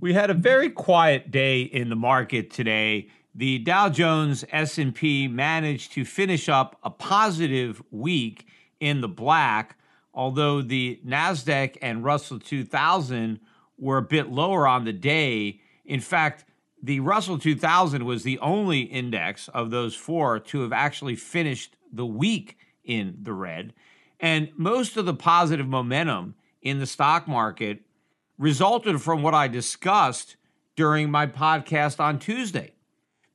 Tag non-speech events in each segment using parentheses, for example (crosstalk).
We had a very quiet day in the market today. The Dow Jones S&P managed to finish up a positive week in the black, although the Nasdaq and Russell 2000 were a bit lower on the day. In fact, the Russell 2000 was the only index of those four to have actually finished the week in the red. And most of the positive momentum in the stock market resulted from what I discussed during my podcast on Tuesday.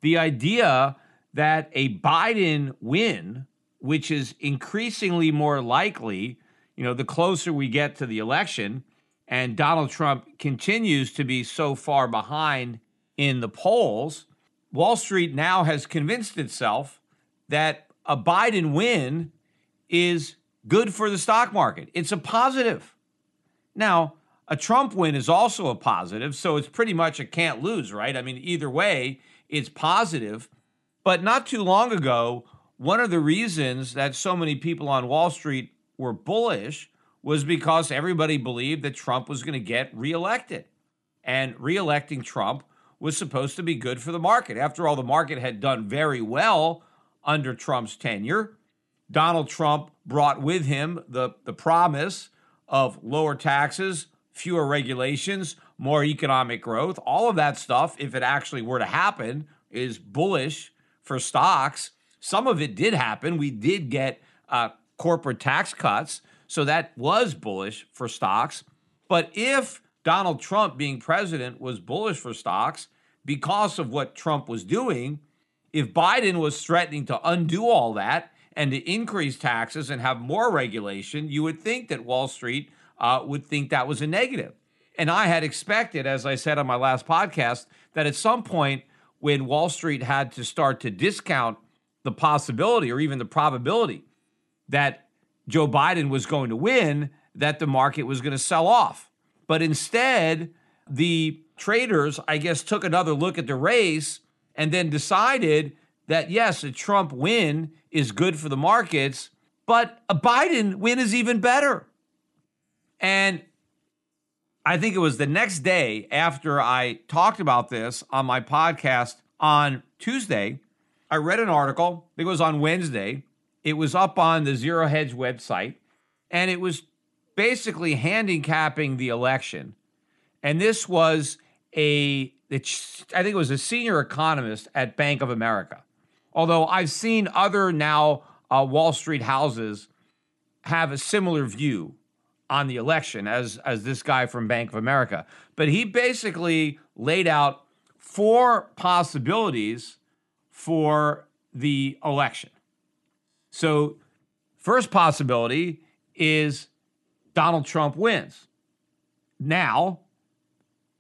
The idea that a Biden win, which is increasingly more likely, you know, the closer we get to the election, and Donald Trump continues to be so far behind in the polls, Wall Street now has convinced itself that a Biden win is good for the stock market. It's a positive. Now, a Trump win is also a positive, so it's pretty much a can't lose, right? I mean, either way, it's positive. But not too long ago, one of the reasons that so many people on Wall Street were bullish was because everybody believed that Trump was going to get reelected. And reelecting Trump was supposed to be good for the market. After all, the market had done very well under Trump's tenure. Donald Trump brought with him the, the promise of lower taxes, fewer regulations, more economic growth. All of that stuff, if it actually were to happen, is bullish for stocks. Some of it did happen. We did get uh, corporate tax cuts. So that was bullish for stocks. But if Donald Trump being president was bullish for stocks because of what Trump was doing. If Biden was threatening to undo all that and to increase taxes and have more regulation, you would think that Wall Street uh, would think that was a negative. And I had expected, as I said on my last podcast, that at some point when Wall Street had to start to discount the possibility or even the probability that Joe Biden was going to win, that the market was going to sell off. But instead, the traders, I guess, took another look at the race and then decided that yes, a Trump win is good for the markets, but a Biden win is even better. And I think it was the next day after I talked about this on my podcast on Tuesday, I read an article. I think it was on Wednesday. It was up on the Zero Hedge website, and it was basically handicapping the election and this was a, I think it was a senior economist at Bank of America. Although I've seen other now uh, Wall Street houses have a similar view on the election as as this guy from Bank of America. But he basically laid out four possibilities for the election. So, first possibility is Donald Trump wins. Now,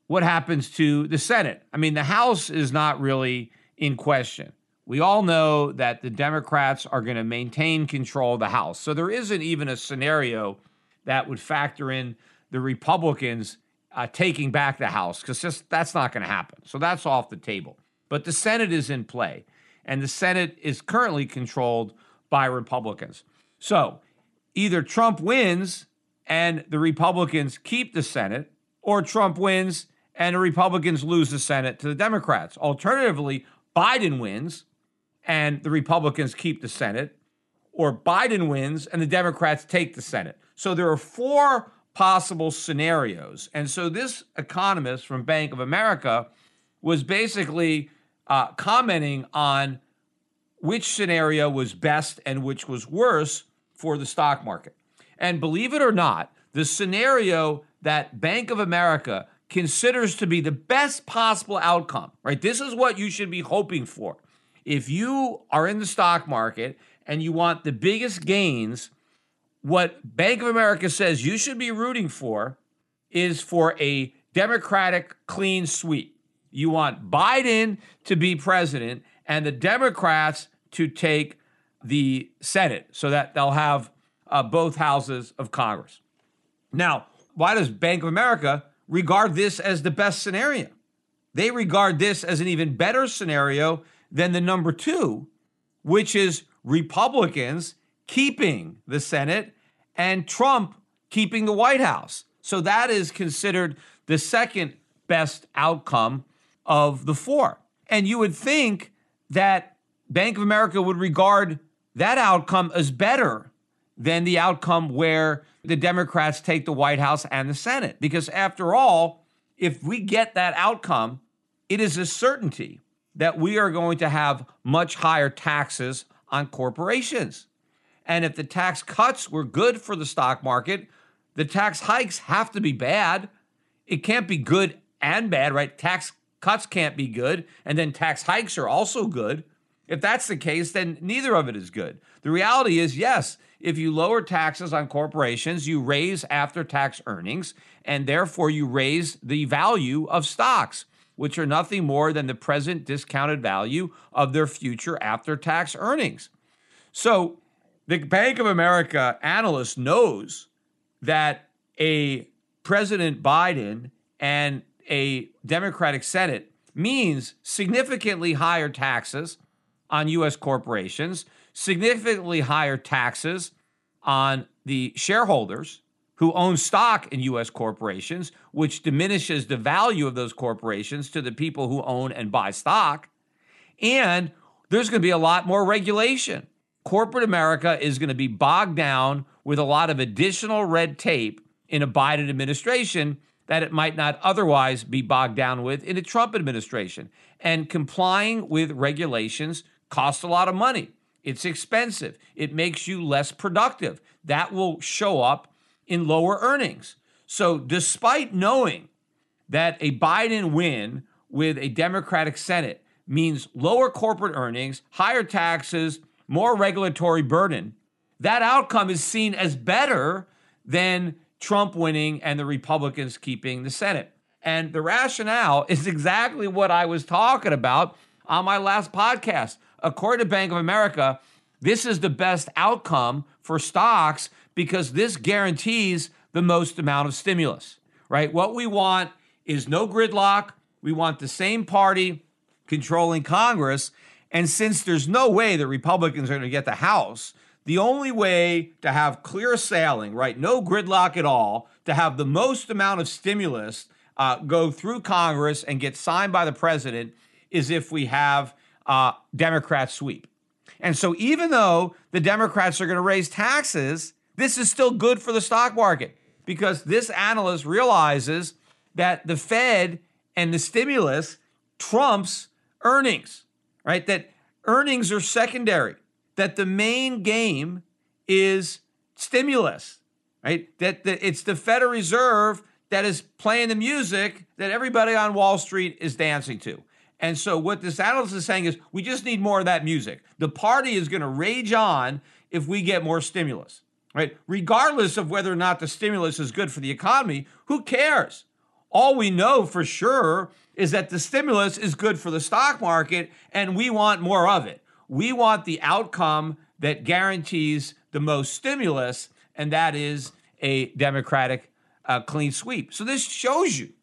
what happens to the Senate. I mean, the House is not really in question. we all know that the Democrats are going to maintain control of the House. So there isn't even a scenario that would factor in the Republicans uh, taking back the House because just that's not going to happen. So that's off the table. But the Senate is in play, and the Senate is currently controlled by Republicans. So either Trump wins and the Republicans keep the Senate, or Trump wins and the Republicans lose the Senate to the Democrats. Alternatively, Biden wins and the Republicans keep the Senate, or Biden wins and the Democrats take the Senate. So there are four possible scenarios. And so this economist from Bank of America was basically uh, commenting on which scenario was best and which was worse for the stock market. And believe it or not, the scenario that Bank of America considers to be the best possible outcome, right? This is what you should be hoping for. If you are in the stock market and you want the biggest gains, what Bank of America says you should be rooting for is for a Democratic clean sweep. You want Biden to be president and the Democrats to take the Senate so that they'll have uh, both houses of Congress. Now, why does Bank of America regard this as the best scenario? They regard this as an even better scenario than the number two, which is Republicans keeping the Senate and Trump keeping the White House. So that is considered the second best outcome of the four. And you would think that Bank of America would regard that outcome as better than the outcome where the Democrats take the White House and the Senate. Because after all, if we get that outcome, it is a certainty that we are going to have much higher taxes on corporations. And if the tax cuts were good for the stock market, the tax hikes have to be bad. It can't be good and bad, right? Tax cuts can't be good, and then tax hikes are also good. If that's the case, then neither of it is good. The reality is, yes, if you lower taxes on corporations, you raise after tax earnings, and therefore you raise the value of stocks, which are nothing more than the present discounted value of their future after tax earnings. So the Bank of America analyst knows that a President Biden and a Democratic Senate means significantly higher taxes on U.S. corporations, significantly higher taxes on the shareholders who own stock in U.S. corporations, which diminishes the value of those corporations to the people who own and buy stock. And there's going to be a lot more regulation. Corporate America is going to be bogged down with a lot of additional red tape in a Biden administration that it might not otherwise be bogged down with in a Trump administration. And complying with regulations costs a lot of money. It's expensive. It makes you less productive. That will show up in lower earnings. So, despite knowing that a Biden win with a Democratic Senate means lower corporate earnings, higher taxes, more regulatory burden, that outcome is seen as better than Trump winning and the Republicans keeping the Senate. And the rationale (laughs) is exactly what I was talking about on my last podcast according to Bank of America, this is the best outcome for stocks because this guarantees the most amount of stimulus, right? What we want is no gridlock. We want the same party controlling Congress. And since there's no way the Republicans are going to get the House, the only way to have clear sailing, right, no gridlock at all, to have the most amount of stimulus uh, go through Congress and get signed by the president is if we have uh, Democrat sweep. And so, even though the Democrats are going to raise taxes, this is still good for the stock market because this analyst realizes that the Fed and the stimulus trumps earnings, right? That earnings are secondary, that the main game is stimulus, right? That, it's the Federal Reserve that is playing the music that everybody on Wall Street is dancing to. And so, what this analyst is saying is we just need more of that music. The party is going to rage on if we get more stimulus, right? Regardless of whether or not the stimulus is good for the economy, who cares? All we know for sure is that the stimulus is good for the stock market and we want more of it. We want the outcome that guarantees the most stimulus, and that is a Democratic uh, clean sweep. So this shows you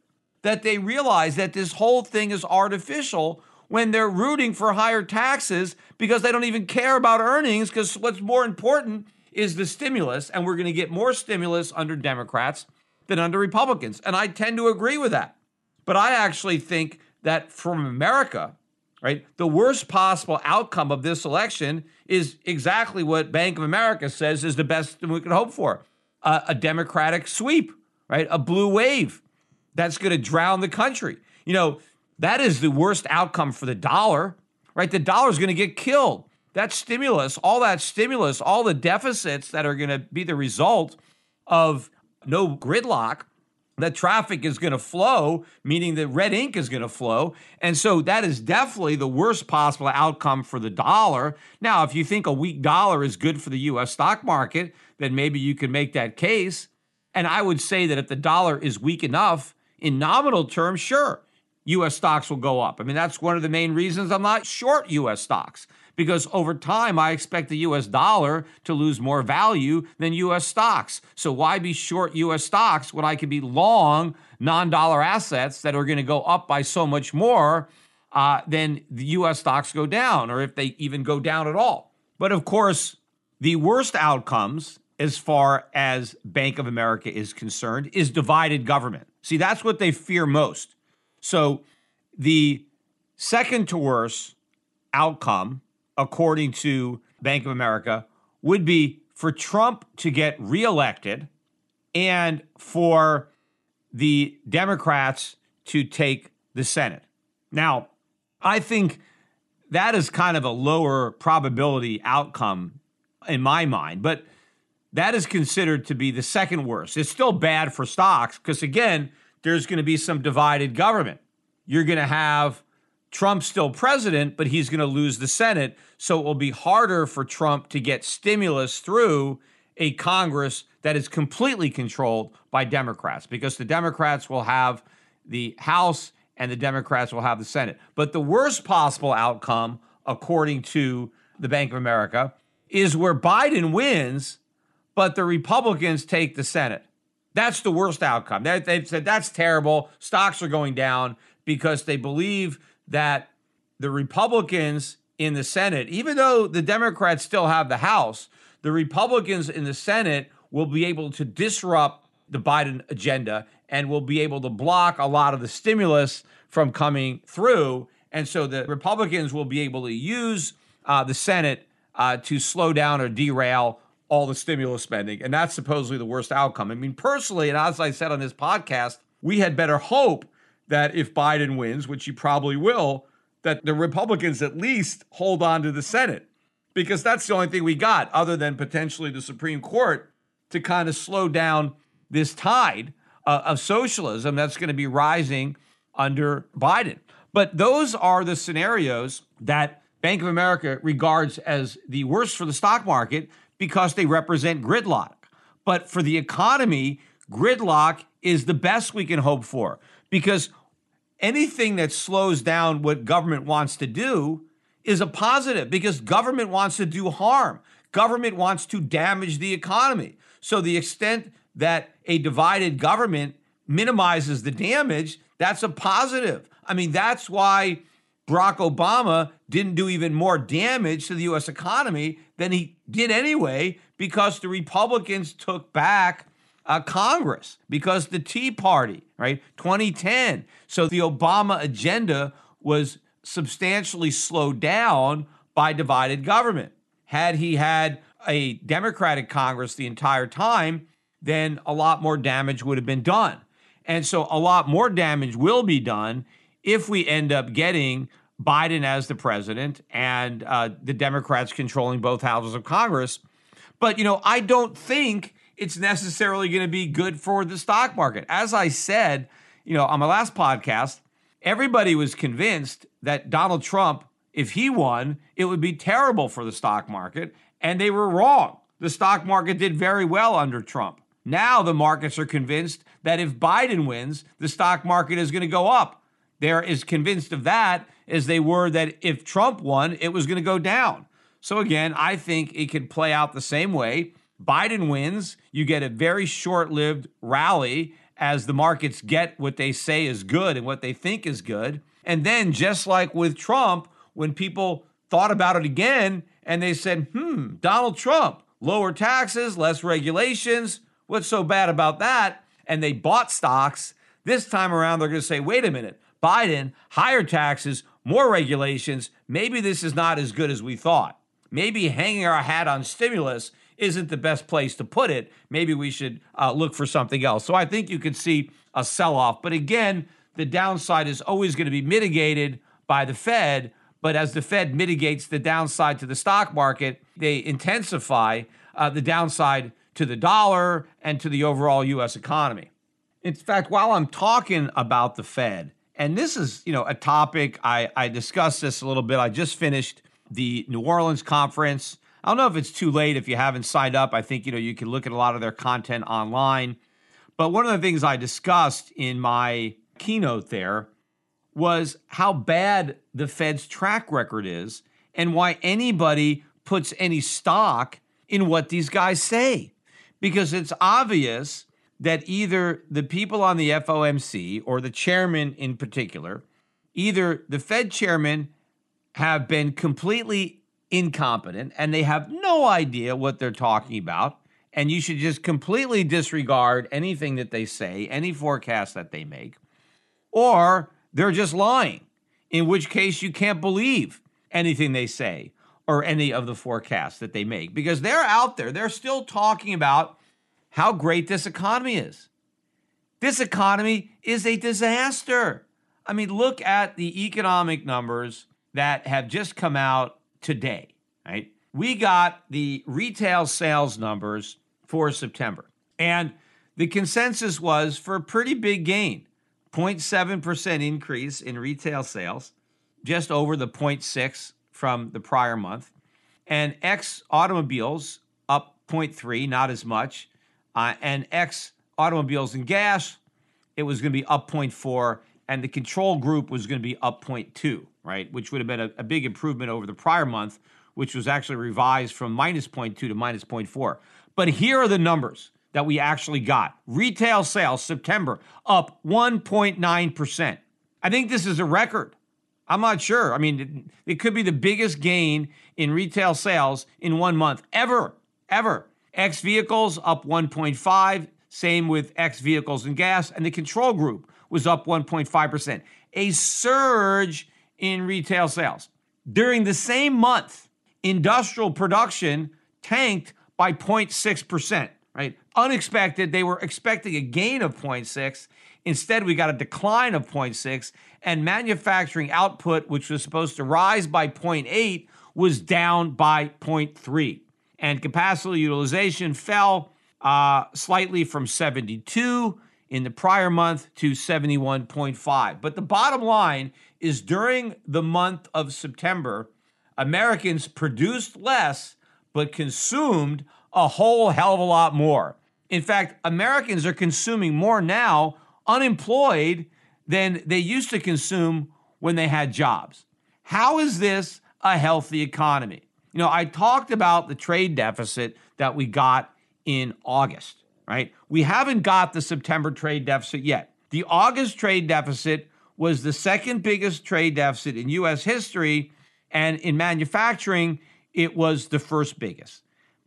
that they realize that this whole thing is artificial when they're rooting for higher taxes because they don't even care about earnings because what's more important is the stimulus, and we're going to get more stimulus under Democrats than under Republicans. And I tend to agree with that. But I actually think that from America, right, the worst possible outcome of this election is exactly what Bank of America says is the best we can hope for uh, a Democratic sweep, right? A blue wave that's going to drown the country. You know, that is the worst outcome for the dollar, right? The dollar is going to get killed. That stimulus, all that stimulus, all the deficits that are going to be the result of no gridlock, that traffic is going to flow, meaning that red ink is going to flow. And so that is definitely the worst possible outcome for the dollar. Now, if you think a weak dollar is good for the US stock market, then maybe you can make that case. And I would say that if the dollar is weak enough in nominal terms, sure, US stocks will go up. I mean, that's one of the main reasons I'm not short US stocks because over time I expect the US dollar to lose more value than US stocks. So why be short US stocks when I could be long non dollar assets that are going to go up by so much more uh, than the US stocks go down, or if they even go down at all? But of course, the worst outcomes as far as Bank of America is concerned is divided government. See, that's what they fear most. So the second to worst outcome according to Bank of America, would be for Trump to get reelected and for the Democrats to take the Senate. Now, I think that is kind of a lower probability outcome in my mind, but that is considered to be the second worst. It's still bad for stocks because, again, there's going to be some divided government. You're going to have Trump's still president, but he's going to lose the Senate. So it will be harder for Trump to get stimulus through a Congress that is completely controlled by Democrats because the Democrats will have the House and the Democrats will have the Senate. But the worst possible outcome, according to the Bank of America, is where Biden wins, but the Republicans take the Senate. That's the worst outcome. They've said that's terrible. Stocks are going down because they believe that the Republicans in the Senate, even though the Democrats still have the House, the Republicans in the Senate will be able to disrupt the Biden agenda and will be able to block a lot of the stimulus from coming through. And so the Republicans will be able to use uh, the Senate uh, to slow down or derail all the stimulus spending. And that's supposedly the worst outcome. I mean, personally, and as I said on this podcast, we had better hope that if Biden wins, which he probably will, that the Republicans at least hold on to the Senate because that's the only thing we got other than potentially the Supreme Court to kind of slow down this tide uh, of socialism that's going to be rising under Biden. But those are the scenarios that Bank of America regards as the worst for the stock market because they represent gridlock. But for the economy, gridlock is the best we can hope for because anything that slows down what government wants to do is a positive because government wants to do harm. Government wants to damage the economy. So, the extent that a divided government minimizes the damage, that's a positive. I mean, that's why Barack Obama didn't do even more damage to the US economy than he did anyway, because the Republicans took back uh, Congress because the Tea Party, right? 2010. So the Obama agenda was substantially slowed down by divided government. Had he had a Democratic Congress the entire time, then a lot more damage would have been done. And so a lot more damage will be done if we end up getting Biden as the president and uh, the Democrats controlling both houses of Congress. But, you know, I don't think it's necessarily going to be good for the stock market. As I said, you know, on my last podcast, everybody was convinced that Donald Trump, if he won, it would be terrible for the stock market. And they were wrong. The stock market did very well under Trump. Now the markets are convinced that if Biden wins, the stock market is going to go up. they're as convinced of that as they were that if Trump won, it was going to go down. So again, I think it could play out the same way. Biden wins, you get a very short lived rally as the markets get what they say is good and what they think is good. And then, just like with Trump, when people thought about it again and they said, hmm, Donald Trump, lower taxes, less regulations, what's so bad about that? And they bought stocks. This time around, they're going to say, wait a minute, Biden, higher taxes, more regulations. Maybe this is not as good as we thought. Maybe hanging our hat on stimulus isn't the best place to put it. Maybe we should uh, look for something else. So I think you could see a sell off. But again, the downside is always going to be mitigated by the Fed. But as the Fed mitigates the downside to the stock market, they intensify uh, the downside to the dollar and to the overall U.S. economy. In fact, while I'm talking about the Fed, and this is you know a topic I, I discussed this a little bit. I just finished the New Orleans conference. I don't know if it's too late if you haven't signed up. I think you know you can look at a lot of their content online. But one of the things I discussed in my keynote there was how bad the Fed's track record is and why anybody puts any stock in what these guys say. Because it's obvious that either the people on the FOMC or the chairman in particular, either the Fed chairman have been completely incompetent and they have no idea what they're talking about. And you should just completely disregard anything that they say, any forecast that they make or they're just lying, in which case you can't believe anything they say or any of the forecasts that they make because they're out there. They're still talking about how great this economy is. This economy is a disaster. I mean, look at the economic numbers that have just come out today, right? We got the retail sales numbers for September, and the consensus was for a pretty big gain. 0.7% increase in retail sales, just over the 0.6 from the prior month. And X automobiles up 0.3, not as much. Uh, and X automobiles and gas, it was going to be up 0.4. And the control group was going to be up 0.2, right? Which would have been a, a big improvement over the prior month, which was actually revised from minus 0.2 to minus 0.4. But here are the numbers that we actually got. Retail sales September up 1.9%. I think this is a record. I'm not sure. I mean, it, it, could be the biggest gain in retail sales in one month ever, ever. X vehicles up 1.5, same with X vehicles and gas, and the control group was up 1.5%. A surge in retail sales. During the same month, industrial production tanked by 0.6% right? Unexpected. They were expecting a gain of 0.6. Instead, we got a decline of 0.6, and manufacturing output, which was supposed to rise by 0.8, was down by 0.3. And capacity utilization fell uh, slightly from 72 in the prior month to 71.5. But the bottom line is during the month of September, Americans produced less but consumed a whole hell of a lot more. In fact, Americans are consuming more now unemployed than they used to consume when they had jobs. How is this a healthy economy? You know, I talked about the trade deficit that we got in August, right? We haven't got the September trade deficit yet. The August trade deficit was the second biggest trade deficit in US history, and in manufacturing, it was the first biggest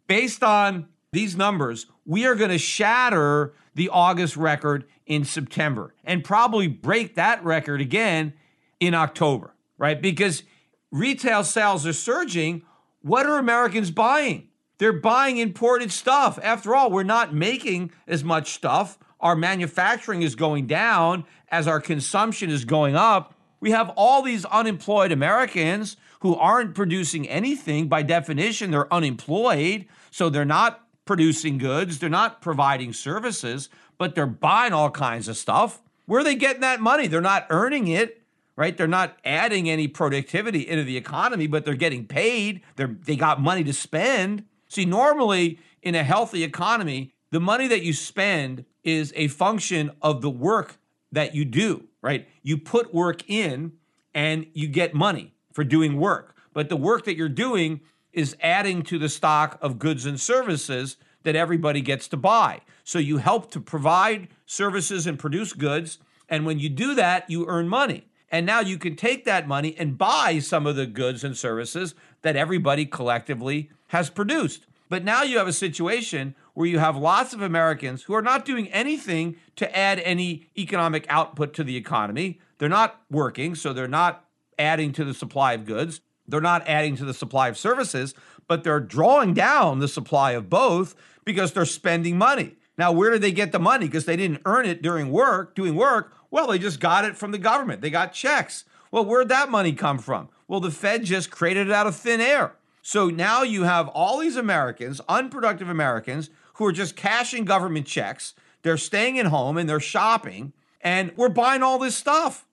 based on these numbers, we are going to shatter the August record in September and probably break that record again in October, right? Because retail sales are surging. What are Americans buying? They're buying imported stuff. After all, we're not making as much stuff. Our manufacturing is going down as our consumption is going up. We have all these unemployed Americans who aren't producing anything. By definition, they're unemployed. So they're not producing goods, they're not providing services, but they're buying all kinds of stuff. Where are they getting that money? They're not earning it, right? They're not adding any productivity into the economy, but they're getting paid. They're, they got money to spend. See, normally in a healthy economy, the money that you spend is a function of the work that you do, right? You put work in and you get money for doing work. But the work that you're doing is adding to the stock of goods and services that everybody gets to buy. So you help to provide services and produce goods. And when you do that, you earn money. And now you can take that money and buy some of the goods and services that everybody collectively has produced. But now you have a situation where you have lots of Americans who are not doing anything to add any economic output to the economy. They're not working, so they're not adding to the supply of goods. They're not adding to the supply of services, but they're drawing down the supply of both because they're spending money. Now, where did they get the money? Because they didn't earn it during work, doing work. Well, they just got it from the government. They got checks. Well, where'd that money come from? Well, the Fed just created it out of thin air. So now you have all these Americans, unproductive Americans, who are just cashing government checks. They're staying at home and they're shopping, and we're buying all this stuff.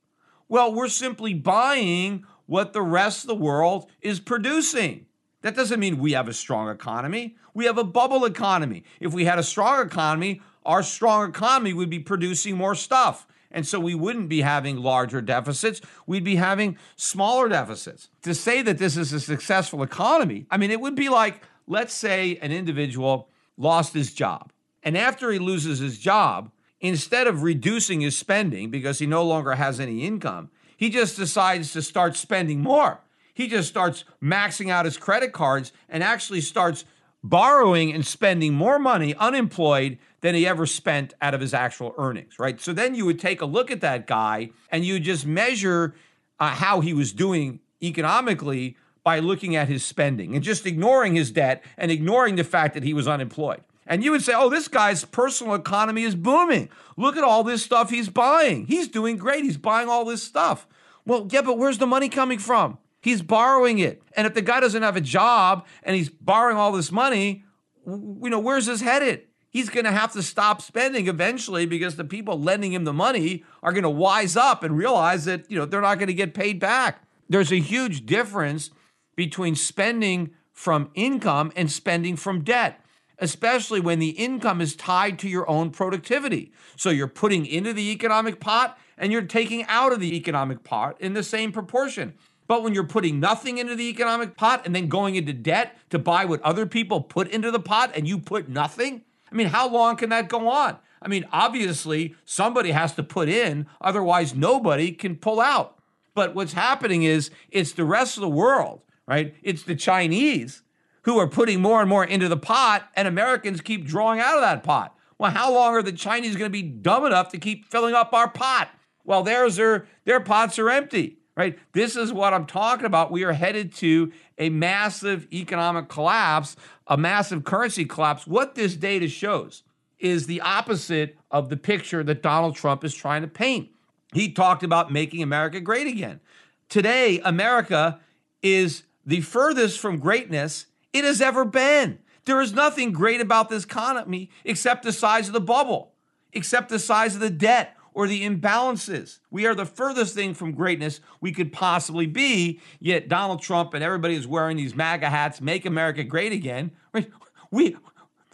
Well, we're simply buying what the rest of the world is producing. That doesn't mean we have a strong economy. We have a bubble economy. If we had a strong economy, our strong economy would be producing more stuff. And so we wouldn't be having larger deficits. We'd be having smaller deficits. To say that this is a successful economy, I mean, it would be like, let's say an individual lost his job. And after he loses his job, instead of reducing his spending because he no longer has any income, he just decides to start spending more. He just starts maxing out his credit cards and actually starts borrowing and spending more money unemployed than he ever spent out of his actual earnings, right? So then you would take a look at that guy and you just measure uh, how he was doing economically by looking at his spending and just ignoring his debt and ignoring the fact that he was unemployed. And you would say, oh, this guy's personal economy is booming. Look at all this stuff he's buying. He's doing great. He's buying all this stuff. Well, yeah, but where's the money coming from? He's borrowing it. And if the guy doesn't have a job and he's borrowing all this money, you know, where's his headed? He's going to have to stop spending eventually because the people lending him the money are going to wise up and realize that, you know, they're not going to get paid back. There's a huge difference between spending from income and spending from debt, especially when the income is tied to your own productivity. So you're putting into the economic pot and you're taking out of the economic pot in the same proportion. But when you're putting nothing into the economic pot and then going into debt to buy what other people put into the pot and you put nothing, I mean, how long can that go on? I mean, obviously, somebody has to put in, otherwise, nobody can pull out. But what's happening is it's the rest of the world right? It's the Chinese who are putting more and more into the pot, and Americans keep drawing out of that pot. Well, how long are the Chinese going to be dumb enough to keep filling up our pot? Well, theirs are their pots are empty, right? This is what I'm talking about. We are headed to a massive economic collapse, a massive currency collapse. What this data shows is the opposite of the picture that Donald Trump is trying to paint. He talked about making America great again. Today, America is the furthest from greatness it has ever been. There is nothing great about this economy except the size of the bubble, except the size of the debt or the imbalances. We are the furthest thing from greatness we could possibly be, yet Donald Trump and everybody is wearing these MAGA hats, make America great again. (laughs) We,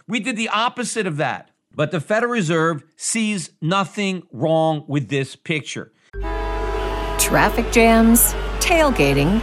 we did the opposite of that. But the Federal Reserve sees nothing wrong with this picture. Traffic jams, tailgating,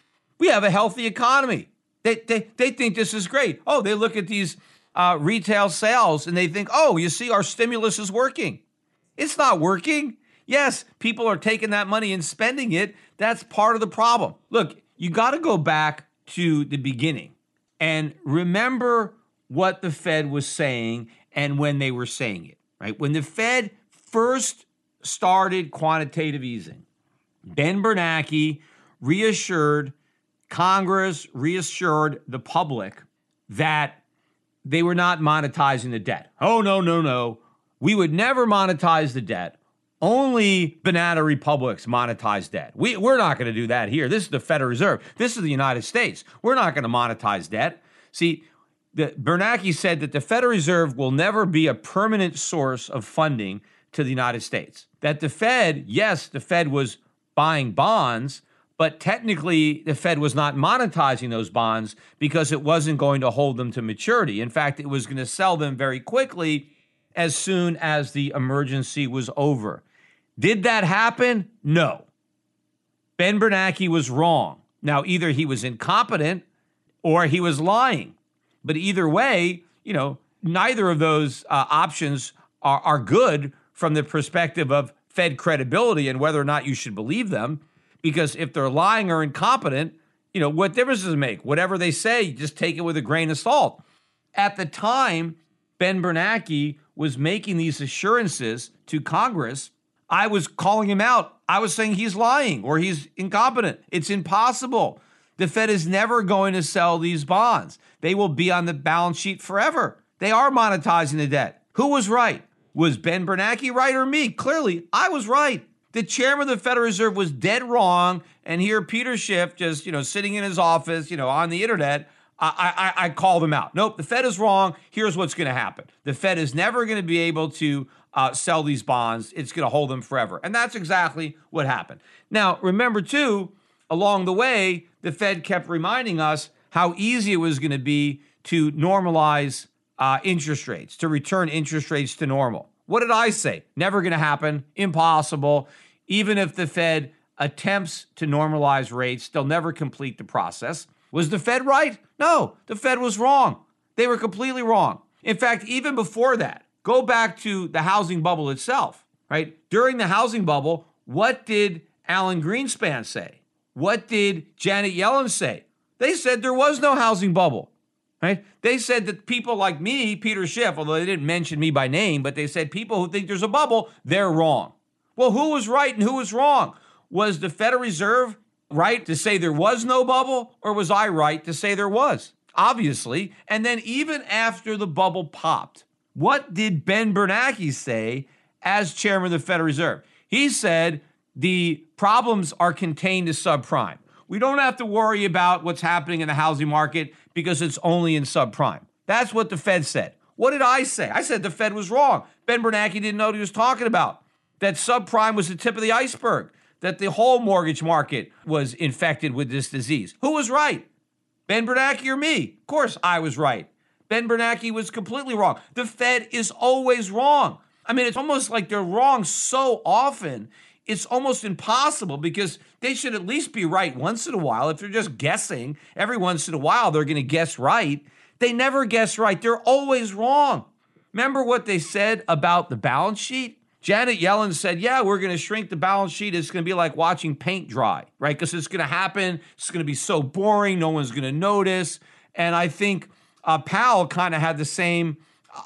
we have a healthy economy. They, they, they think this is great. Oh, they look at these uh, retail sales and they think, oh, you see, our stimulus is working. It's not working. Yes, people are taking that money and spending it. That's part of the problem. Look, you got to go back to the beginning and remember what the Fed was saying and when they were saying it, right? When the Fed first started quantitative easing, Ben Bernanke reassured Congress reassured the public that they were not monetizing the debt. Oh, no, no, no. We would never monetize the debt. Only banana republics monetize debt. We, we're not going to do that here. This is the Federal Reserve. This is the United States. We're not going to monetize debt. See, the, Bernanke said that the Federal Reserve will never be a permanent source of funding to the United States. That the Fed, yes, the Fed was buying bonds, but technically the Fed was not monetizing those bonds because it wasn't going to hold them to maturity. In fact, it was going to sell them very quickly as soon as the emergency was over. Did that happen? No. Ben Bernanke was wrong. Now, either he was incompetent or he was lying. But either way, you know, neither of those uh, options are, are good from the perspective of Fed credibility and whether or not you should believe them. Because if they're lying or incompetent, you know, what difference does it make? Whatever they say, just take it with a grain of salt. At the time, Ben Bernanke was making these assurances to Congress. I was calling him out. I was saying he's lying or he's incompetent. It's impossible. The Fed is never going to sell these bonds. They will be on the balance sheet forever. They are monetizing the debt. Who was right? Was Ben Bernanke right or me? Clearly, I was right. The chairman of the Federal Reserve was dead wrong. And here, Peter Schiff, just you know, sitting in his office, you know, on the internet, I, I, I called him out. Nope, the Fed is wrong. Here's what's going to happen: the Fed is never going to be able to uh, sell these bonds. It's going to hold them forever, and that's exactly what happened. Now, remember too, along the way, the Fed kept reminding us how easy it was going to be to normalize uh, interest rates, to return interest rates to normal. What did I say? Never going to happen, impossible. Even if the Fed attempts to normalize rates, they'll never complete the process. Was the Fed right? No, the Fed was wrong. They were completely wrong. In fact, even before that, go back to the housing bubble itself, right? During the housing bubble, what did Alan Greenspan say? What did Janet Yellen say? They said there was no housing bubble right? They said that people like me, Peter Schiff, although they didn't mention me by name, but they said people who think there's a bubble, they're wrong. Well, who was right and who was wrong? Was the Federal Reserve right to say there was no bubble, or was I right to say there was? Obviously. And then even after the bubble popped, what did Ben Bernanke say as chairman of the Federal Reserve? He said the problems are contained to subprime. We don't have to worry about what's happening in the housing market because it's only in subprime. That's what the Fed said. What did I say? I said the Fed was wrong. Ben Bernanke didn't know what he was talking about. That subprime was the tip of the iceberg, that the whole mortgage market was infected with this disease. Who was right? Ben Bernanke or me? Of course, I was right. Ben Bernanke was completely wrong. The Fed is always wrong. I mean, it's almost like they're wrong so often it's almost impossible because they should at least be right once in a while. If they're just guessing, every once in a while they're going to guess right. They never guess right. They're always wrong. Remember what they said about the balance sheet? Janet Yellen said, Yeah, we're going to shrink the balance sheet. It's going to be like watching paint dry, right? Because it's going to happen. It's going to be so boring. No one's going to notice. And I think uh, Powell kind of had the same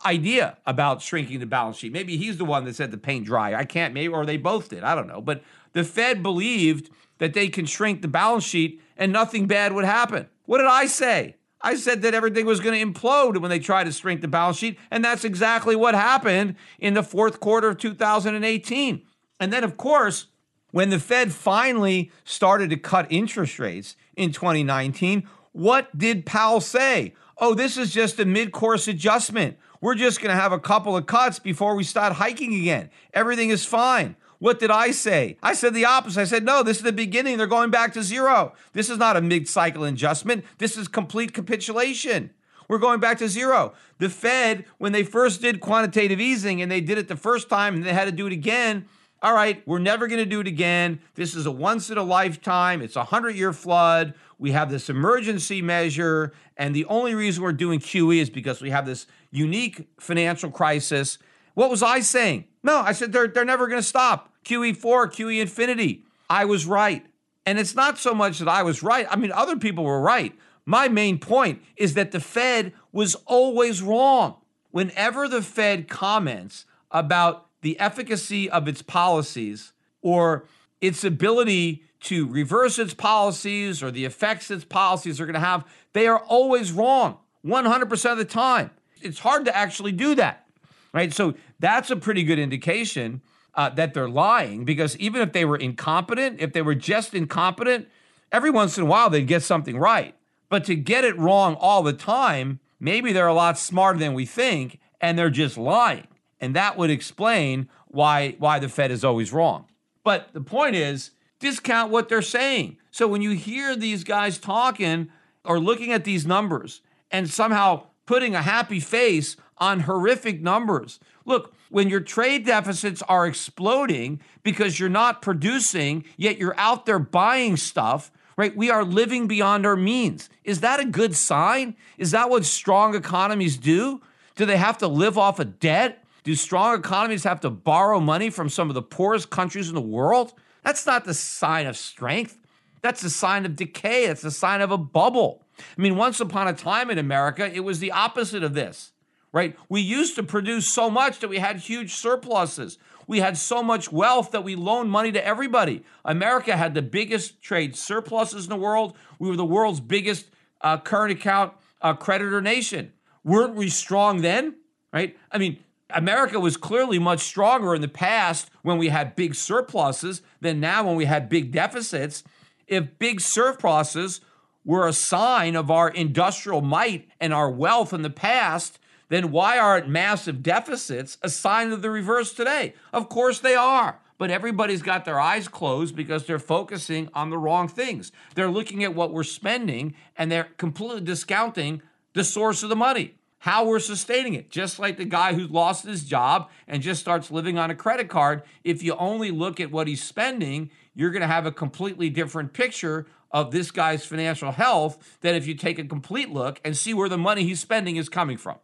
idea about shrinking the balance sheet. Maybe he's the one that said the paint dry. I can't, maybe, or they both did. I don't know. But the Fed believed that they can shrink the balance sheet and nothing bad would happen. What did I say? I said that everything was going to implode when they tried to shrink the balance sheet. And that's exactly what happened in the fourth quarter of 2018. And then, of course, when the Fed finally started to cut interest rates in 2019, what did Powell say? Oh, this is just a mid course adjustment. We're just going to have a couple of cuts before we start hiking again. Everything is fine. What did I say? I said the opposite. I said, no, this is the beginning. They're going back to zero. This is not a mid cycle adjustment. This is complete capitulation. We're going back to zero. The Fed, when they first did quantitative easing and they did it the first time and they had to do it again, all right, we're never going to do it again. This is a once in a lifetime. It's a 100 year flood. We have this emergency measure. And the only reason we're doing QE is because we have this unique financial crisis. What was I saying? No, I said they're, they're never going to stop. QE4, QE infinity. I was right. And it's not so much that I was right. I mean, other people were right. My main point is that the Fed was always wrong. Whenever the Fed comments about the efficacy of its policies or its ability to reverse its policies or the effects its policies are going to have, they are always wrong 100% of the time. It's hard to actually do that, right? So that's a pretty good indication uh, that they're lying because even if they were incompetent, if they were just incompetent, every once in a while they'd get something right. But to get it wrong all the time, maybe they're a lot smarter than we think and they're just lying. And that would explain why why the Fed is always wrong. But the point is, discount what they're saying. So when you hear these guys talking or looking at these numbers and somehow putting a happy face on horrific numbers. Look, when your trade deficits are exploding because you're not producing, yet you're out there buying stuff, right? We are living beyond our means. Is that a good sign? Is that what strong economies do? Do they have to live off of debt? Do strong economies have to borrow money from some of the poorest countries in the world? That's not the sign of strength. That's a sign of decay. That's a sign of a bubble. I mean, once upon a time in America, it was the opposite of this, right? We used to produce so much that we had huge surpluses. We had so much wealth that we loaned money to everybody. America had the biggest trade surpluses in the world. We were the world's biggest uh, current account uh, creditor nation. Weren't we strong then? Right? I mean, America was clearly much stronger in the past when we had big surpluses than now when we had big deficits. If big surpluses were a sign of our industrial might and our wealth in the past, then why aren't massive deficits a sign of the reverse today? Of course they are. But everybody's got their eyes closed because they're focusing on the wrong things. They're looking at what we're spending and they're completely discounting the source of the money, how we're sustaining it. Just like the guy who's lost his job and just starts living on a credit card, if you only look at what he's spending, you're going to have a completely different picture of this guy's financial health than if you take a complete look and see where the money he's spending is coming from.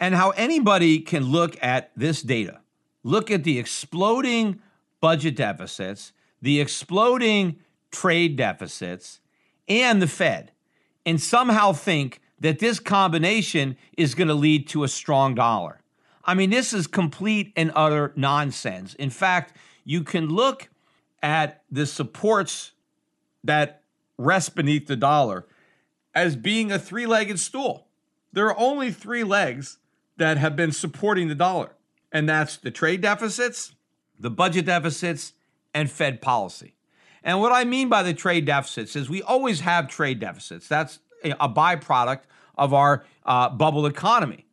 And how anybody can look at this data, look at the exploding budget deficits, the exploding trade deficits, and the Fed, and somehow think that this combination is going to lead to a strong dollar. I mean, this is complete and utter nonsense. In fact, you can look at the supports that rest beneath the dollar as being a three legged stool. There are only three legs that have been supporting the dollar, and that's the trade deficits, the budget deficits, and Fed policy. And what I mean by the trade deficits is we always have trade deficits. That's a byproduct of our uh, bubble economy.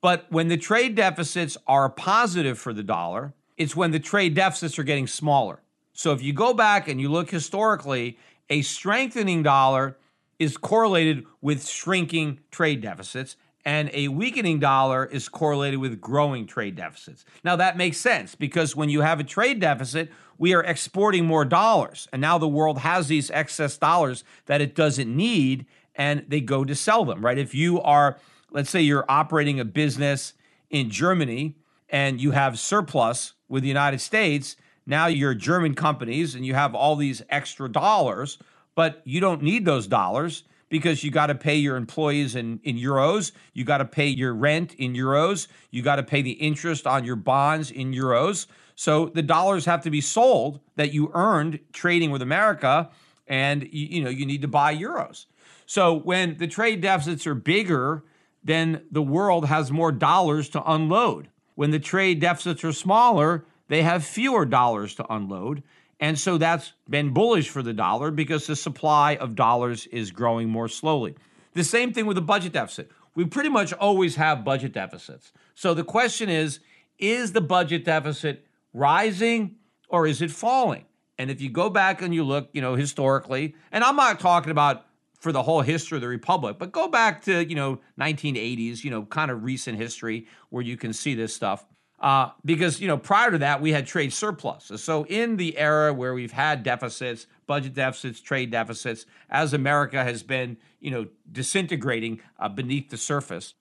But when the trade deficits are positive for the dollar, it's when the trade deficits are getting smaller. So if you go back and you look historically a strengthening dollar is correlated with shrinking trade deficits, and a weakening dollar is correlated with growing trade deficits. Now, that makes sense because when you have a trade deficit, we are exporting more dollars. And now the world has these excess dollars that it doesn't need, and they go to sell them, right? If you are, let's say you're operating a business in Germany and you have surplus with the United States, now you're German companies and you have all these extra dollars, but you don't need those dollars because you got to pay your employees in, in euros, you got to pay your rent in euros, you got to pay the interest on your bonds in euros. So the dollars have to be sold that you earned trading with America, and you, you know you need to buy euros. So when the trade deficits are bigger, then the world has more dollars to unload. When the trade deficits are smaller, they have fewer dollars to unload. And so that's been bullish for the dollar because the supply of dollars is growing more slowly. The same thing with the budget deficit. We pretty much always have budget deficits. So the question is is the budget deficit rising or is it falling? And if you go back and you look, you know, historically, and I'm not talking about for the whole history of the republic, but go back to, you know, 1980s, you know, kind of recent history where you can see this stuff. Uh, because you know prior to that we had trade surpluses. So in the era where we've had deficits, budget deficits, trade deficits, as America has been you know disintegrating uh, beneath the surface,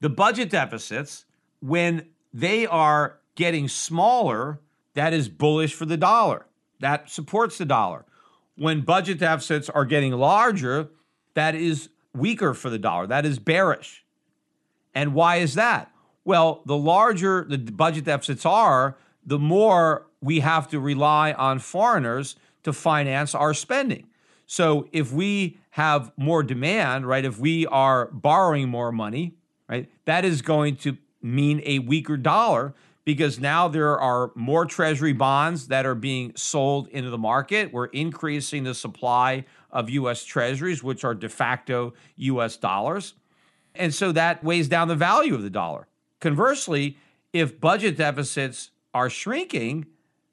the budget deficits when they are getting smaller, that is bullish for the dollar. That supports the dollar. When budget deficits are getting larger, that is weaker for the dollar. That is bearish. And why is that? Well, the larger the budget deficits are, the more we have to rely on foreigners to finance our spending. So if we have more demand, right, if we are borrowing more money, right, that is going to mean a weaker dollar because now there are more treasury bonds that are being sold into the market. We're increasing the supply of US treasuries, which are de facto US dollars. And so that weighs down the value of the dollar. Conversely, if budget deficits are shrinking,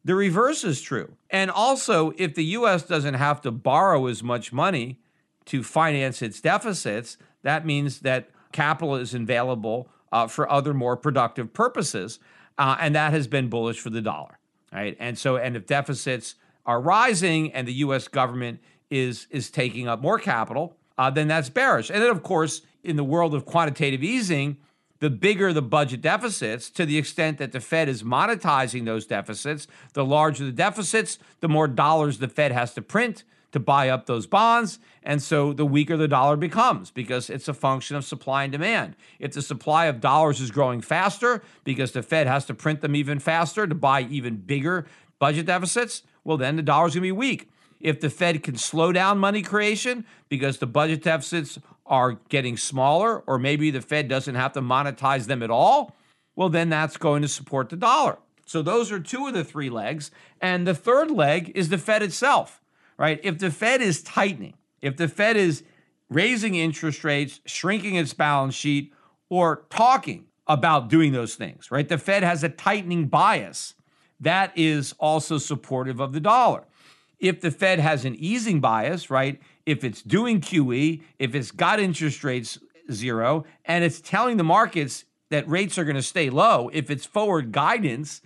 the reverse is true. And also, if the US doesn't have to borrow as much money to finance its deficits, that means that capital is available uh, for other more productive purposes. Uh, and that has been bullish for the dollar, right? And so, and if deficits are rising and the US government is, is taking up more capital, uh, then that's bearish. And then, of course, in the world of quantitative easing, the bigger the budget deficits, to the extent that the Fed is monetizing those deficits, the larger the deficits, the more dollars the Fed has to print to buy up those bonds. And so the weaker the dollar becomes because it's a function of supply and demand. If the supply of dollars is growing faster because the Fed has to print them even faster to buy even bigger budget deficits, well, then the dollar's to be weak. If the Fed can slow down money creation because the budget deficits are getting smaller, or maybe the Fed doesn't have to monetize them at all, well, then that's going to support the dollar. So those are two of the three legs. And the third leg is the Fed itself, right? If the Fed is tightening, if the Fed is raising interest rates, shrinking its balance sheet, or talking about doing those things, right? The Fed has a tightening bias. That is also supportive of the dollar. If the Fed has an easing bias, right? if it's doing QE, if it's got interest rates zero, and it's telling the markets that rates are going to stay low, if its forward guidance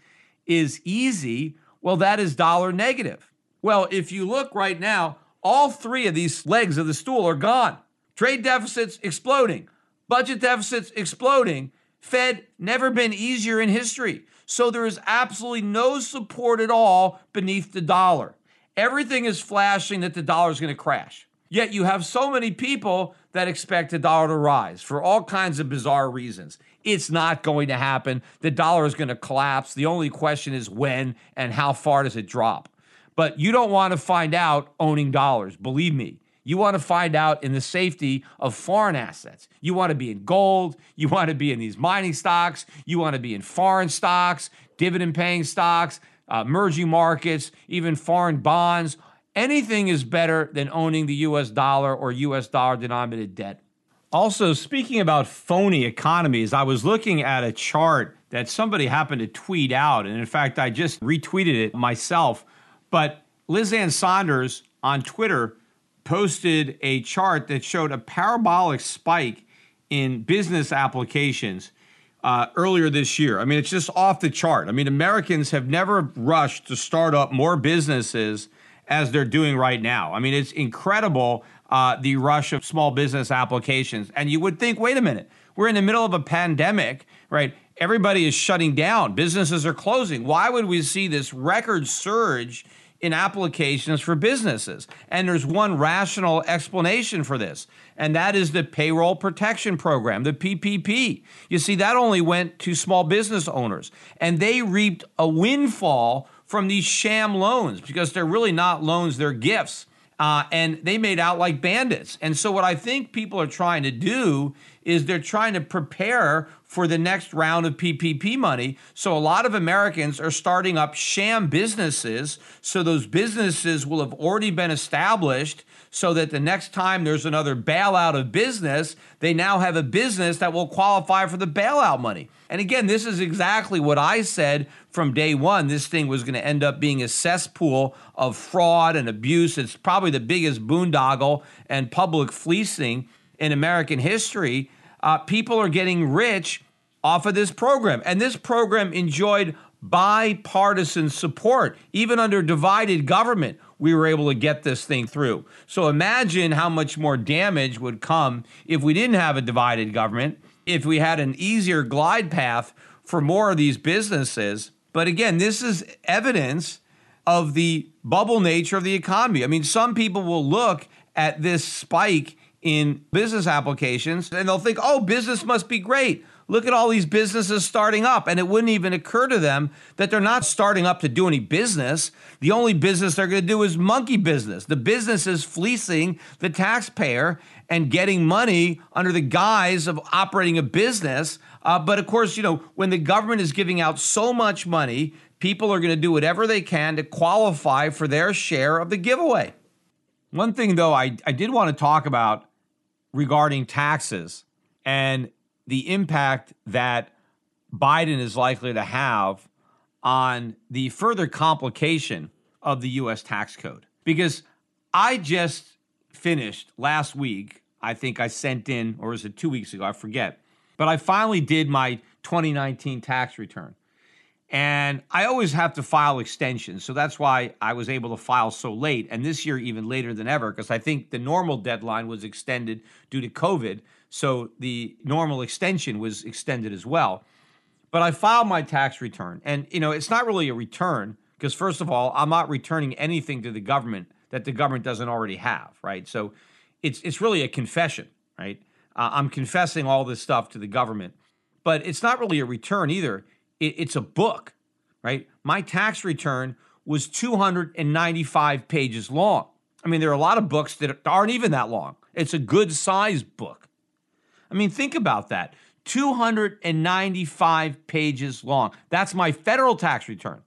is easy, well, that is dollar negative. Well, if you look right now, all three of these legs of the stool are gone. Trade deficits exploding, budget deficits exploding. Fed never been easier in history. So there is absolutely no support at all beneath the dollar. Everything is flashing that the dollar is going to crash. Yet you have so many people that expect the dollar to rise for all kinds of bizarre reasons. It's not going to happen. The dollar is going to collapse. The only question is when and how far does it drop. But you don't want to find out owning dollars. Believe me. You want to find out in the safety of foreign assets. You want to be in gold. You want to be in these mining stocks. You want to be in foreign stocks, dividend paying stocks, uh, emerging markets, even foreign bonds anything is better than owning the US dollar or US dollar denominated debt. Also, speaking about phony economies, I was looking at a chart that somebody happened to tweet out. And in fact, I just retweeted it myself. But Liz Ann Sonders on Twitter posted a chart that showed a parabolic spike in business applications uh, earlier this year. I mean, it's just off the chart. I mean, Americans have never rushed to start up more businesses as they're doing right now. I mean, it's incredible uh, the rush of small business applications. And you would think, wait a minute, we're in the middle of a pandemic, right? Everybody is shutting down, businesses are closing. Why would we see this record surge? In applications for businesses. And there's one rational explanation for this, and that is the Payroll Protection Program, the PPP. You see, that only went to small business owners, and they reaped a windfall from these sham loans because they're really not loans, they're gifts. Uh, and they made out like bandits. And so, what I think people are trying to do is they're trying to prepare for the next round of PPP money. So, a lot of Americans are starting up sham businesses. So, those businesses will have already been established so that the next time there's another bailout of business, they now have a business that will qualify for the bailout money. And again, this is exactly what I said from day one. This thing was going to end up being a cesspool of fraud and abuse. It's probably the biggest boondoggle and public fleecing in American history. Uh, people are getting rich off of this program. And this program enjoyed bipartisan support, even under divided government we were able to get this thing through. So imagine how much more damage would come if we didn't have a divided government, if we had an easier glide path for more of these businesses. But again, this is evidence of the bubble nature of the economy. I mean, some people will look at this spike in business applications and they'll think, oh, business must be great. Look at all these businesses starting up. And it wouldn't even occur to them that they're not starting up to do any business. The only business they're going to do is monkey business. The business is fleecing the taxpayer and getting money under the guise of operating a business. Uh, but of course, you know, when the government is giving out so much money, people are going to do whatever they can to qualify for their share of the giveaway. One thing, though, I, I did want to talk about regarding taxes and the impact that Biden is likely to have on the further complication of the US tax code. Because I just finished last week, I think I sent in, or was it two weeks ago? I forget. But I finally did my 2019 tax return. And I always have to file extensions. So that's why I was able to file so late. And this year, even later than ever, because I think the normal deadline was extended due to COVID. So the normal extension was extended as well. But I filed my tax return. And, you know, it's not really a return because, first of all, I'm not returning anything to the government that the government doesn't already have, right? So it's, it's really a confession, right? Uh, I'm confessing all this stuff to the government. But it's not really a return either. It, it's a book, right? My tax return was 295 pages long. I mean, there are a lot of books that aren't even that long. It's a good sized book. I mean, think about that 295 pages long. That's my federal tax return,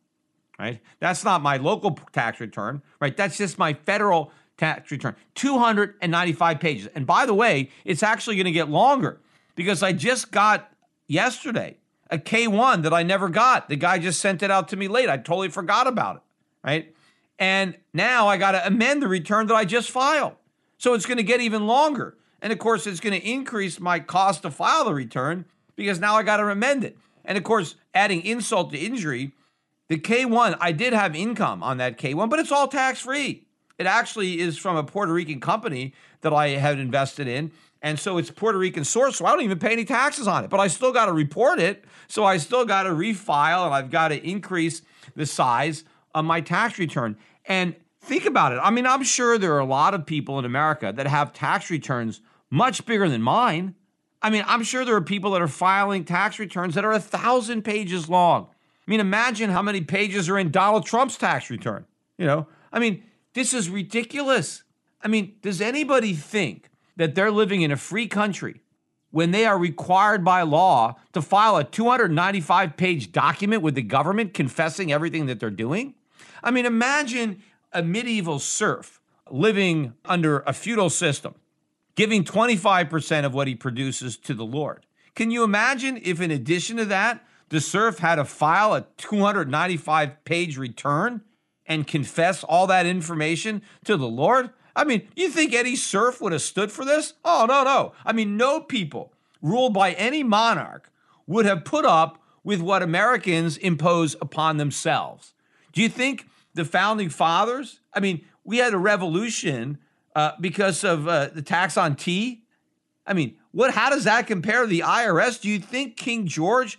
right? That's not my local tax return, right? That's just my federal tax return. 295 pages. And by the way, it's actually going to get longer because I just got yesterday a K1 that I never got. The guy just sent it out to me late. I totally forgot about it, right? And now I got to amend the return that I just filed. So it's going to get even longer. And of course, it's going to increase my cost to file the return because now I got to amend it. And of course, adding insult to injury, the K1, I did have income on that K1, but it's all tax free. It actually is from a Puerto Rican company that I had invested in. And so it's Puerto Rican source, so I don't even pay any taxes on it, but I still got to report it. So I still got to refile and I've got to increase the size of my tax return. And think about it. I mean, I'm sure there are a lot of people in America that have tax returns much bigger than mine. I mean, I'm sure there are people that are filing tax returns that are a thousand pages long. I mean, imagine how many pages are in Donald Trump's tax return. You know, I mean, this is ridiculous. I mean, does anybody think that they're living in a free country when they are required by law to file a 295 page document with the government confessing everything that they're doing? I mean, imagine a medieval serf living under a feudal system giving 25% of what he produces to the Lord. Can you imagine if, in addition to that, the serf had to file a 295 page return and confess all that information to the Lord? I mean, you think any serf would have stood for this? Oh, no, no. I mean, no people ruled by any monarch would have put up with what Americans impose upon themselves. Do you think the founding fathers, I mean, we had a revolution uh, because of uh, the tax on tea? I mean, what? How does that compare to the IRS? Do you think King George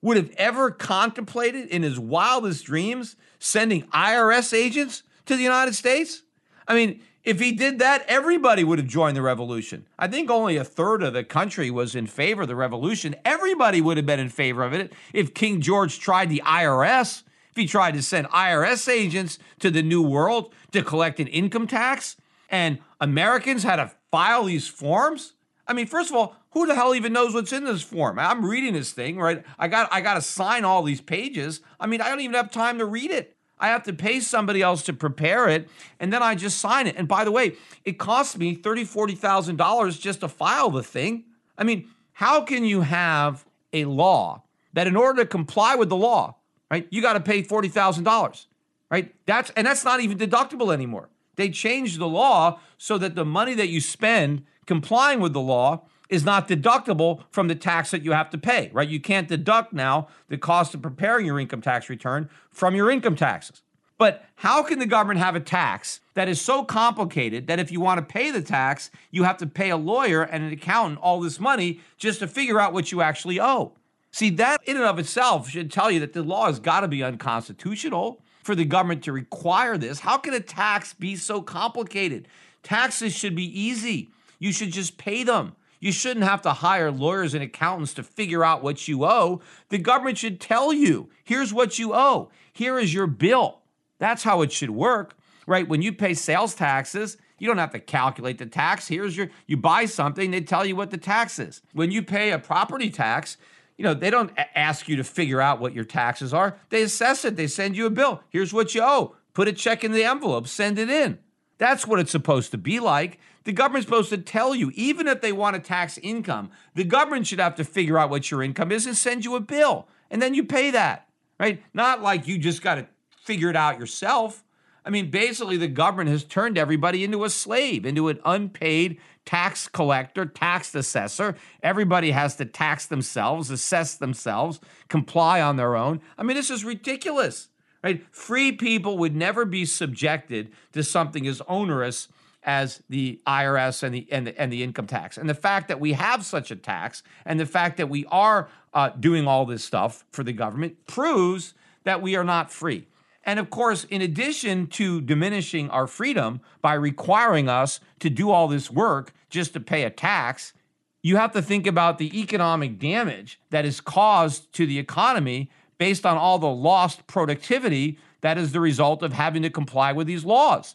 would have ever contemplated in his wildest dreams sending IRS agents to the United States? I mean, if he did that, everybody would have joined the revolution. I think only a third of the country was in favor of the revolution. Everybody would have been in favor of it if King George tried the IRS, he tried to send IRS agents to the New World to collect an income tax and Americans had to file these forms. I mean, first of all, who the hell even knows what's in this form? I'm reading this thing, right? I got I got to sign all these pages. I mean, I don't even have time to read it. I have to pay somebody else to prepare it, and then I just sign it. And by the way, it cost me thirty, forty thousand dollars just to file the thing. I mean, how can you have a law that, in order to comply with the law, right, you got to pay forty thousand dollars, right? That's and that's not even deductible anymore. They changed the law so that the money that you spend complying with the law is not deductible from the tax that you have to pay, right? You can't deduct now the cost of preparing your income tax return from your income taxes. But how can the government have a tax that is so complicated that if you want to pay the tax, you have to pay a lawyer and an accountant all this money just to figure out what you actually owe? See, that in and of itself should tell you that the law has got to be unconstitutional for the government to require this. How can a tax be so complicated? Taxes should be easy. You should just pay them. You shouldn't have to hire lawyers and accountants to figure out what you owe. The government should tell you here's what you owe, here is your bill. That's how it should work, right? When you pay sales taxes, you don't have to calculate the tax. Here's your, you buy something, they tell you what the tax is. When you pay a property tax, you know, they don't ask you to figure out what your taxes are. They assess it. They send you a bill. Here's what you owe. Put a check in the envelope, send it in. That's what it's supposed to be like. The government's supposed to tell you, even if they want to tax income, the government should have to figure out what your income is and send you a bill. And then you pay that, right? Not like you just got to figure it out yourself. I mean, basically, the government has turned everybody into a slave, into an unpaid tax collector, tax assessor. Everybody has to tax themselves, assess themselves, comply on their own. I mean, this is ridiculous right? Free people would never be subjected to something as onerous as the IRS and the, and the and the income tax. And the fact that we have such a tax and the fact that we are uh, doing all this stuff for the government proves that we are not free. And of course, in addition to diminishing our freedom by requiring us to do all this work just to pay a tax, you have to think about the economic damage that is caused to the economy based on all the lost productivity that is the result of having to comply with these laws.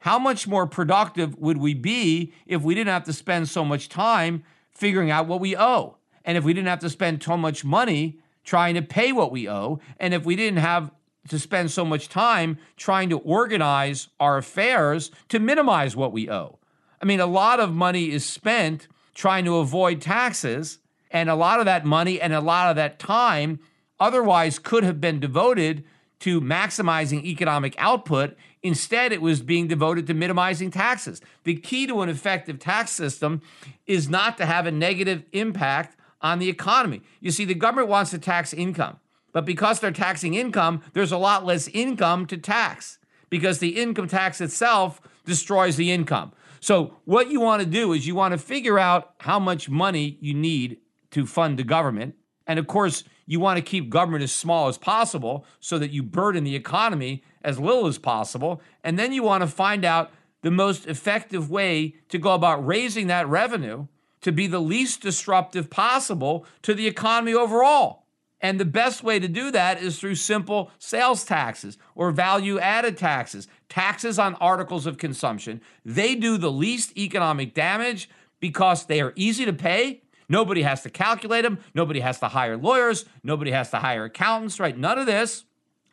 How much more productive would we be if we didn't have to spend so much time figuring out what we owe? And if we didn't have to spend so much money trying to pay what we owe? And if we didn't have to spend so much time trying to organize our affairs to minimize what we owe? I mean, a lot of money is spent trying to avoid taxes, and a lot of that money and a lot of that time otherwise could have been devoted to maximizing economic output. Instead, it was being devoted to minimizing taxes. The key to an effective tax system is not to have a negative impact on the economy. You see, the government wants to tax income, but because they're taxing income, there's a lot less income to tax because the income tax itself destroys the income. So, what you want to do is you want to figure out how much money you need to fund the government. And of course, you want to keep government as small as possible so that you burden the economy as little as possible. And then you want to find out the most effective way to go about raising that revenue to be the least disruptive possible to the economy overall. And the best way to do that is through simple sales taxes or value added taxes, taxes on articles of consumption. They do the least economic damage because they are easy to pay Nobody has to calculate them. Nobody has to hire lawyers. Nobody has to hire accountants, right? None of this.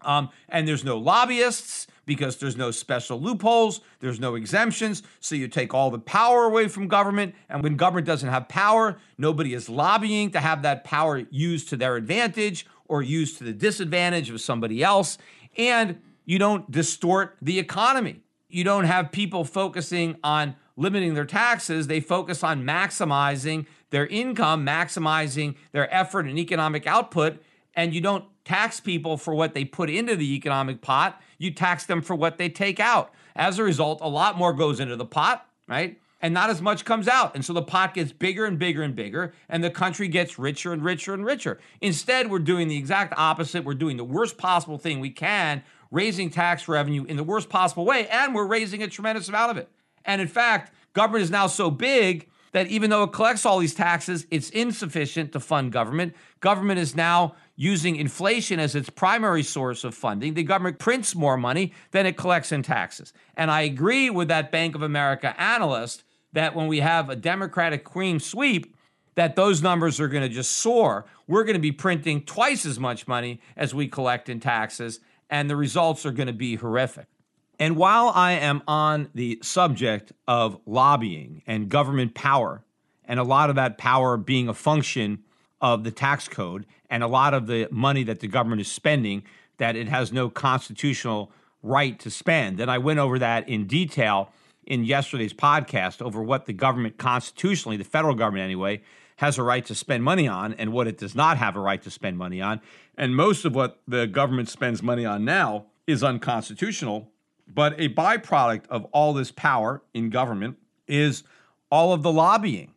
Um, and there's no lobbyists because there's no special loopholes, there's no exemptions. So you take all the power away from government. And when government doesn't have power, nobody is lobbying to have that power used to their advantage or used to the disadvantage of somebody else. And you don't distort the economy. You don't have people focusing on limiting their taxes, they focus on maximizing their income, maximizing their effort and economic output, and you don't tax people for what they put into the economic pot, you tax them for what they take out. As a result, a lot more goes into the pot, right? And not as much comes out. And so the pot gets bigger and bigger and bigger, and the country gets richer and richer and richer. Instead, we're doing the exact opposite. We're doing the worst possible thing we can, raising tax revenue in the worst possible way, and we're raising a tremendous amount of it. And in fact, government is now so big that even though it collects all these taxes, it's insufficient to fund government. Government is now using inflation as its primary source of funding. The government prints more money than it collects in taxes. And I agree with that Bank of America analyst that when we have a Democratic queen sweep, that those numbers are going to just soar. We're going to be printing twice as much money as we collect in taxes, and the results are going to be horrific. And while I am on the subject of lobbying and government power, and a lot of that power being a function of the tax code and a lot of the money that the government is spending that it has no constitutional right to spend. And I went over that in detail in yesterday's podcast over what the government constitutionally, the federal government anyway, has a right to spend money on and what it does not have a right to spend money on. And most of what the government spends money on now is unconstitutional but a byproduct of all this power in government is all of the lobbying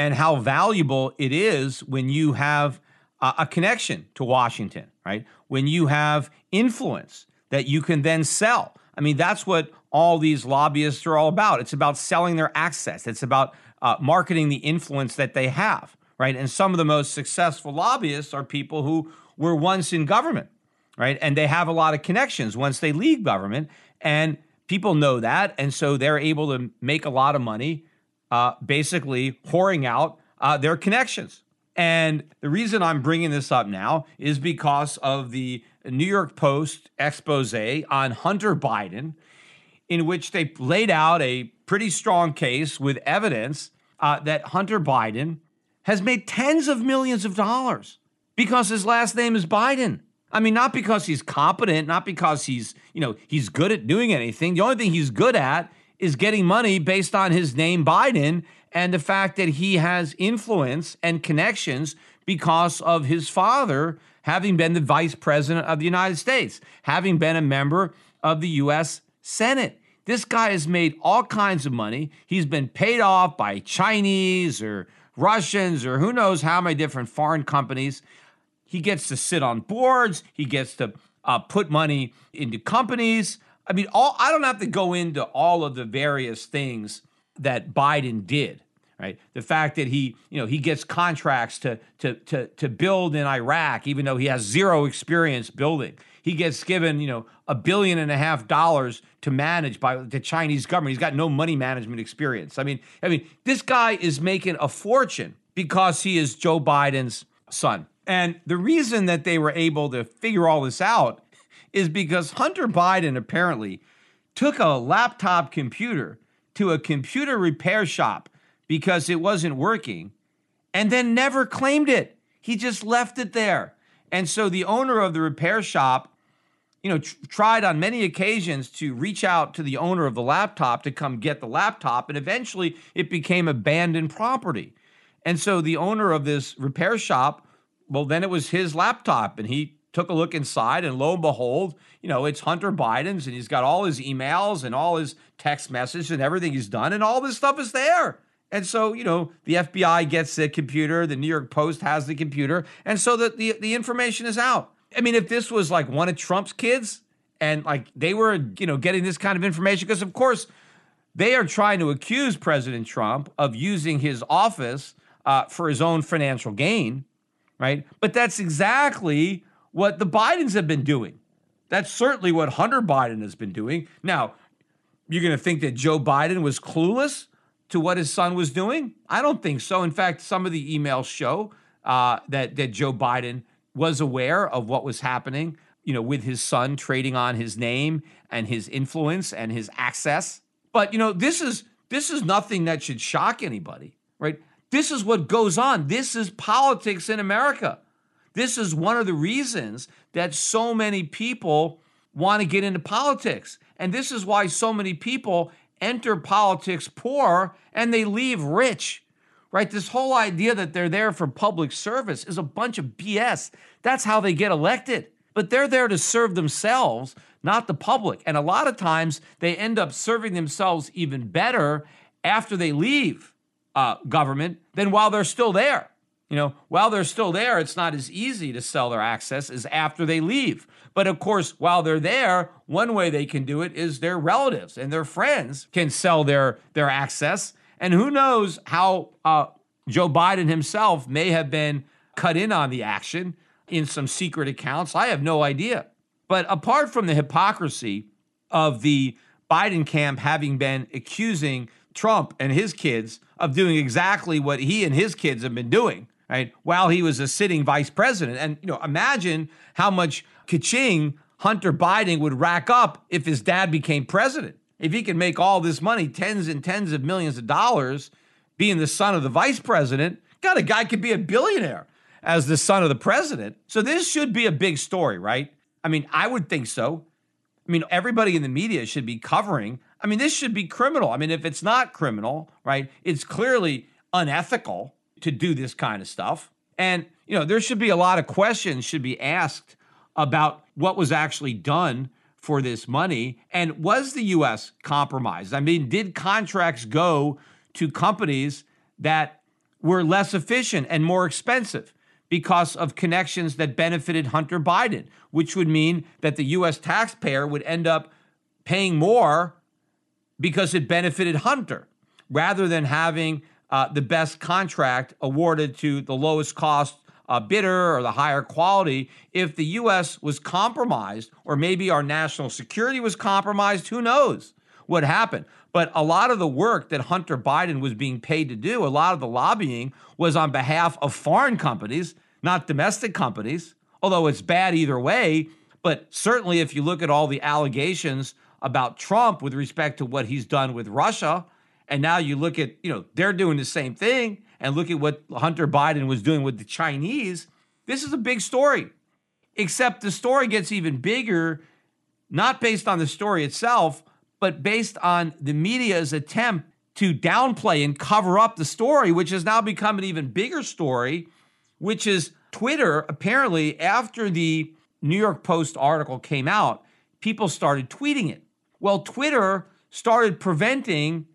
and how valuable it is when you have a, a connection to Washington, right? When you have influence that you can then sell. I mean, that's what all these lobbyists are all about. It's about selling their access. It's about uh, marketing the influence that they have, right? And some of the most successful lobbyists are people who were once in government, right? And they have a lot of connections once they leave government. And people know that. And so they're able to make a lot of money, uh, basically whoring out uh, their connections. And the reason I'm bringing this up now is because of the New York Post expose on Hunter Biden, in which they laid out a pretty strong case with evidence uh, that Hunter Biden has made tens of millions of dollars because his last name is Biden. I mean, not because he's competent, not because he's, you know, he's good at doing anything. The only thing he's good at is getting money based on his name Biden and the fact that he has influence and connections because of his father having been the vice president of the United States, having been a member of the US Senate. This guy has made all kinds of money. He's been paid off by Chinese or Russians or who knows how many different foreign companies. He gets to sit on boards, he gets to uh, put money into companies. I mean, all I don't have to go into all of the various things that Biden did, right? The fact that he, you know, he gets contracts to to to to build in Iraq, even though he has zero experience building. He gets given, you know, a billion and a half dollars to manage by the Chinese government. He's got no money management experience. I mean, I mean, this guy is making a fortune because he is Joe Biden's son. And the reason that they were able to figure all this out is because Hunter Biden apparently took a laptop computer to a computer repair shop because it wasn't working and then never claimed it. He just left it there. And so the owner of the repair shop, you know, tr- tried on many occasions to reach out to the owner of the laptop to come get the laptop, and eventually it became abandoned property. And so the owner of this repair shop, well, then it was his laptop, and he took a look inside, and lo and behold, you know, it's Hunter Biden's, and he's got all his emails and all his text messages and everything he's done, and all this stuff is there. And so, you know, the FBI gets the computer, the New York Post has the computer, and so that the, the information is out. I mean, if this was like one of Trump's kids and like they were, you know, getting this kind of information, because of course they are trying to accuse President Trump of using his office uh, for his own financial gain, right? But that's exactly what the Bidens have been doing. That's certainly what Hunter Biden has been doing. Now, you're going to think that Joe Biden was clueless to what his son was doing? I don't think so. In fact, some of the emails show uh, that that Joe Biden was aware of what was happening, you know, with his son trading on his name and his influence and his access. But you know, this is this is nothing that should shock anybody, right? This is what goes on. This is politics in America. This is one of the reasons that so many people want to get into politics. And this is why so many people enter politics poor and they leave rich. Right? This whole idea that they're there for public service is a bunch of BS. That's how they get elected. But they're there to serve themselves, not the public. And a lot of times they end up serving themselves even better after they leave uh, government than while they're still there. You know, while they're still there, it's not as easy to sell their access as after they leave. But of course, while they're there, one way they can do it is their relatives and their friends can sell their their access. And who knows how uh, Joe Biden himself may have been cut in on the action in some secret accounts. I have no idea. But apart from the hypocrisy of the Biden camp having been accusing Trump and his kids of doing exactly what he and his kids have been doing, right? While he was a sitting vice president. And, you know, imagine how much kaching Hunter Biden would rack up if his dad became president. If he could make all this money, tens and tens of millions of dollars, being the son of the vice president, God, a guy could be a billionaire as the son of the president. So this should be a big story, right? I mean, I would think so. I mean, everybody in the media should be covering. I mean, this should be criminal. I mean, if it's not criminal, right, it's clearly unethical to do this kind of stuff. And, you know, there should be a lot of questions should be asked about what was actually done for this money and was the US compromised? I mean, did contracts go to companies that were less efficient and more expensive because of connections that benefited Hunter Biden, which would mean that the US taxpayer would end up paying more because it benefited Hunter rather than having uh, the best contract awarded to the lowest cost uh, bidder or the higher quality. If the U.S. was compromised, or maybe our national security was compromised, who knows what happened? But a lot of the work that Hunter Biden was being paid to do, a lot of the lobbying was on behalf of foreign companies, not domestic companies, although it's bad either way. But certainly, if you look at all the allegations about Trump with respect to what he's done with Russia, and now you look at, you know, they're doing the same thing and look at what Hunter Biden was doing with the Chinese, this is a big story. Except the story gets even bigger, not based on the story itself, but based on the media's attempt to downplay and cover up the story, which has now become an even bigger story, which is Twitter. Apparently, after the New York Post article came out, people started tweeting it. Well, Twitter started preventing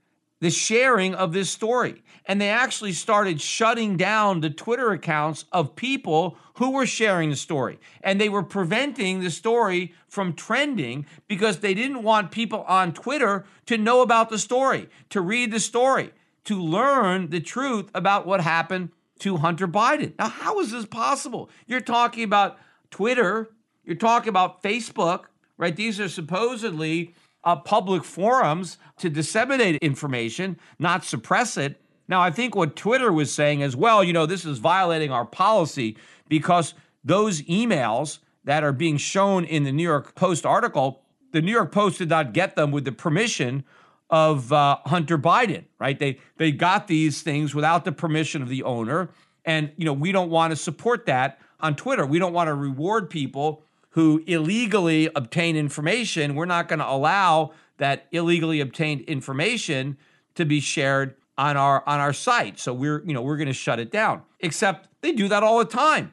the sharing of this story. And they actually started shutting down the Twitter accounts of people who were sharing the story. And they were preventing the story from trending because they didn't want people on Twitter to know about the story, to read the story, to learn the truth about what happened to Hunter Biden. Now, how is this possible? You're talking about Twitter, you're talking about Facebook, right? These are supposedly uh, public forums to disseminate information, not suppress it. Now, I think what Twitter was saying as well, you know, this is violating our policy because those emails that are being shown in the New York Post article, the New York Post did not get them with the permission of uh, Hunter Biden, right? They they got these things without the permission of the owner, and you know we don't want to support that on Twitter. We don't want to reward people who illegally obtain information, we're not going to allow that illegally obtained information to be shared on our on our site. So we're, you know, we're going to shut it down. Except they do that all the time.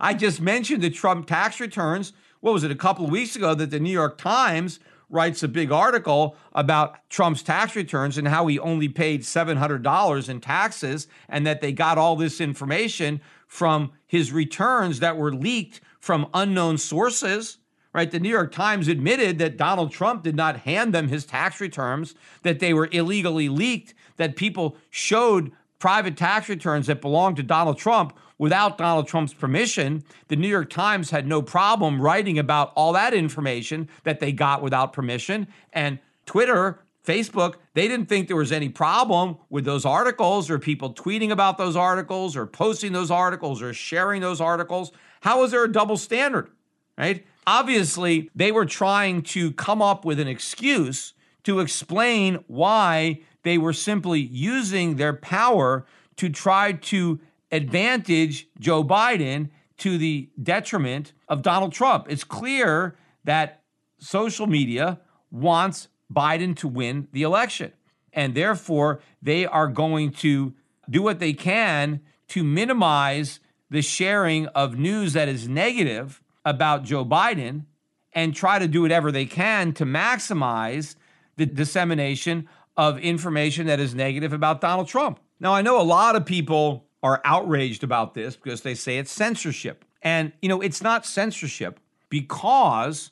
I just mentioned the Trump tax returns. What was it a couple of weeks ago that the New York Times writes a big article about Trump's tax returns and how he only paid $700 in taxes and that they got all this information from his returns that were leaked from unknown sources. Right, the New York Times admitted that Donald Trump did not hand them his tax returns, that they were illegally leaked, that people showed private tax returns that belonged to Donald Trump without Donald Trump's permission. The New York Times had no problem writing about all that information that they got without permission. And Twitter, Facebook, they didn't think there was any problem with those articles or people tweeting about those articles or posting those articles or sharing those articles. How is there a double standard? Right? Obviously, they were trying to come up with an excuse to explain why they were simply using their power to try to advantage Joe Biden to the detriment of Donald Trump. It's clear that social media wants Biden to win the election. And therefore, they are going to do what they can to minimize the sharing of news that is negative about Joe Biden and try to do whatever they can to maximize the dissemination of information that is negative about Donald Trump. Now, I know a lot of people are outraged about this because they say it's censorship. And, you know, it's not censorship because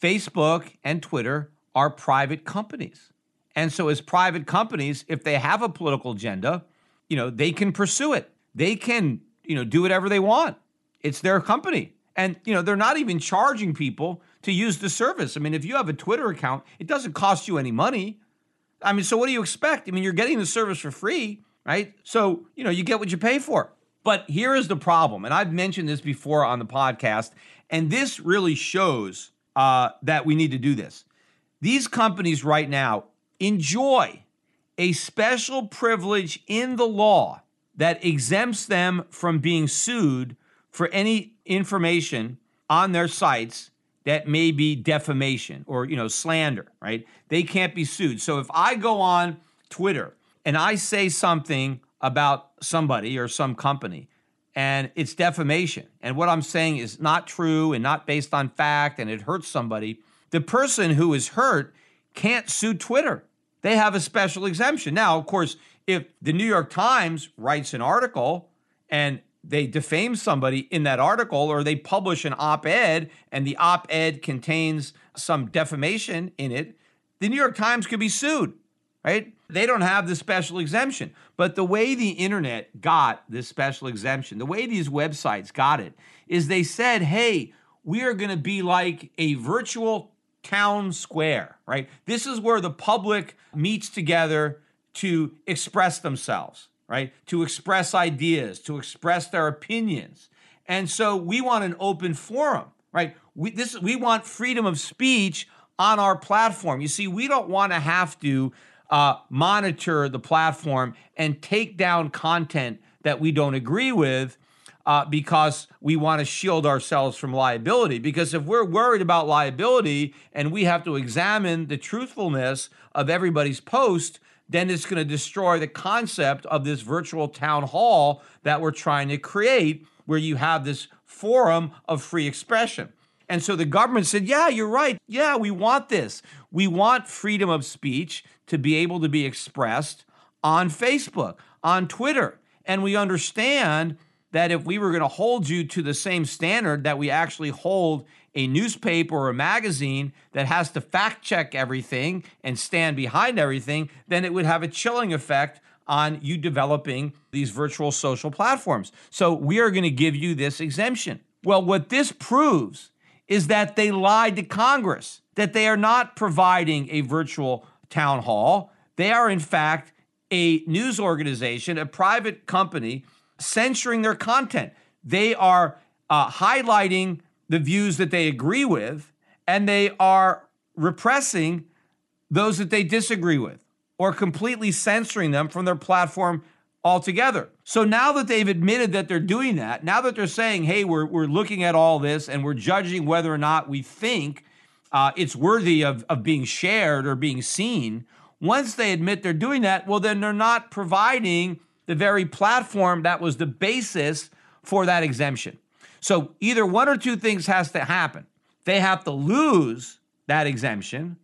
Facebook and Twitter are private companies. And so, as private companies, if they have a political agenda, you know, they can pursue it. They can you know, do whatever they want. It's their company. And, you know, they're not even charging people to use the service. I mean, if you have a Twitter account, it doesn't cost you any money. I mean, so what do you expect? I mean, you're getting the service for free, right? So, you know, you get what you pay for. But here is the problem, and I've mentioned this before on the podcast, and this really shows uh, that we need to do this. These companies right now enjoy a special privilege in the law that exempts them from being sued for any information on their sites that may be defamation or you know slander right? They can't be sued. So if i go on twitter and i say something about somebody or some company and it's defamation and what i'm saying is not true and not based on fact and it hurts somebody the person who is hurt can't sue twitter. They have a special exemption. Now of course if the New York Times writes an article and they defame somebody in that article or they publish an op ed and the op ed contains some defamation in it, the New York Times could be sued, right? They don't have the special exemption. But the way the internet got this special exemption, the way these websites got it, is they said, hey, we are going to be like a virtual town square, right? This is where the public meets together to express themselves, right? To express ideas, to express their opinions. And so we want an open forum, right? We this we want freedom of speech on our platform. You see, we don't want to have to uh, monitor the platform and take down content that we don't agree with uh, because we want to shield ourselves from liability. Because if we're worried about liability and we have to examine the truthfulness of everybody's post, then it's going to destroy the concept of this virtual town hall that we're trying to create, where you have this forum of free expression. And so the government said, Yeah, you're right. Yeah, we want this. We want freedom of speech to be able to be expressed on Facebook, on Twitter. And we understand that if we were going to hold you to the same standard that we actually hold a newspaper or a magazine that has to fact check everything and stand behind everything, then it would have a chilling effect on you developing these virtual social platforms. So we are going to give you this exemption. Well, what this proves is that they lied to Congress, that they are not providing a virtual town hall. They are, in fact, a news organization, a private company censoring their content. They are uh, highlighting the views that they agree with, and they are repressing those that they disagree with or completely censoring them from their platform altogether. So now that they've admitted that they're doing that, now that they're saying, hey, we're, we're looking at all this and we're judging whether or not we think uh, it's worthy of, of being shared or being seen, once they admit they're doing that, well, then they're not providing the very platform that was the basis for that exemption. So either one or two things has to happen. They have to lose that exemption,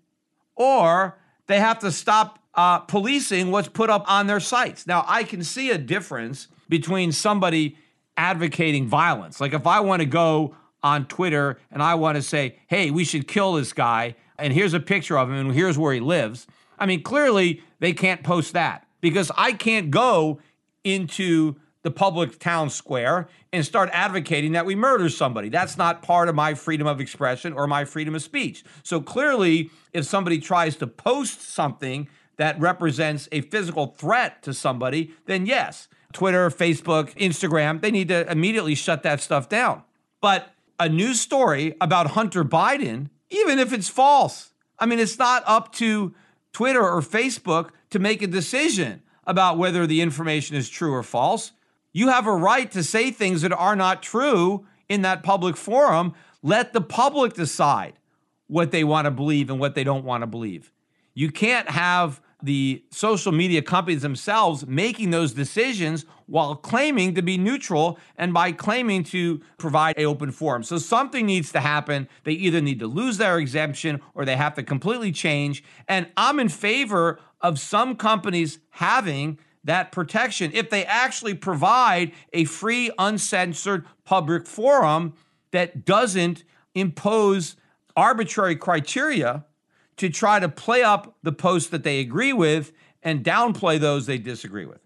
or they have to stop uh, policing what's put up on their sites. Now, I can see a difference between somebody advocating violence. Like if I want to go on Twitter and I want to say, hey, we should kill this guy, and here's a picture of him, and here's where he lives. I mean, clearly they can't post that because I can't go into the public town square and start advocating that we murder somebody. That's not part of my freedom of expression or my freedom of speech. So clearly, if somebody tries to post something that represents a physical threat to somebody, then yes, Twitter, Facebook, Instagram, they need to immediately shut that stuff down. But a news story about Hunter Biden, even if it's false, I mean, it's not up to Twitter or Facebook to make a decision about whether the information is true or false. You have a right to say things that are not true in that public forum. Let the public decide what they want to believe and what they don't want to believe. You can't have the social media companies themselves making those decisions while claiming to be neutral and by claiming to provide a open forum. So something needs to happen. They either need to lose their exemption or they have to completely change. And I'm in favor of some companies having that protection if they actually provide a free uncensored public forum that doesn't impose arbitrary criteria to try to play up the posts that they agree with and downplay those they disagree with.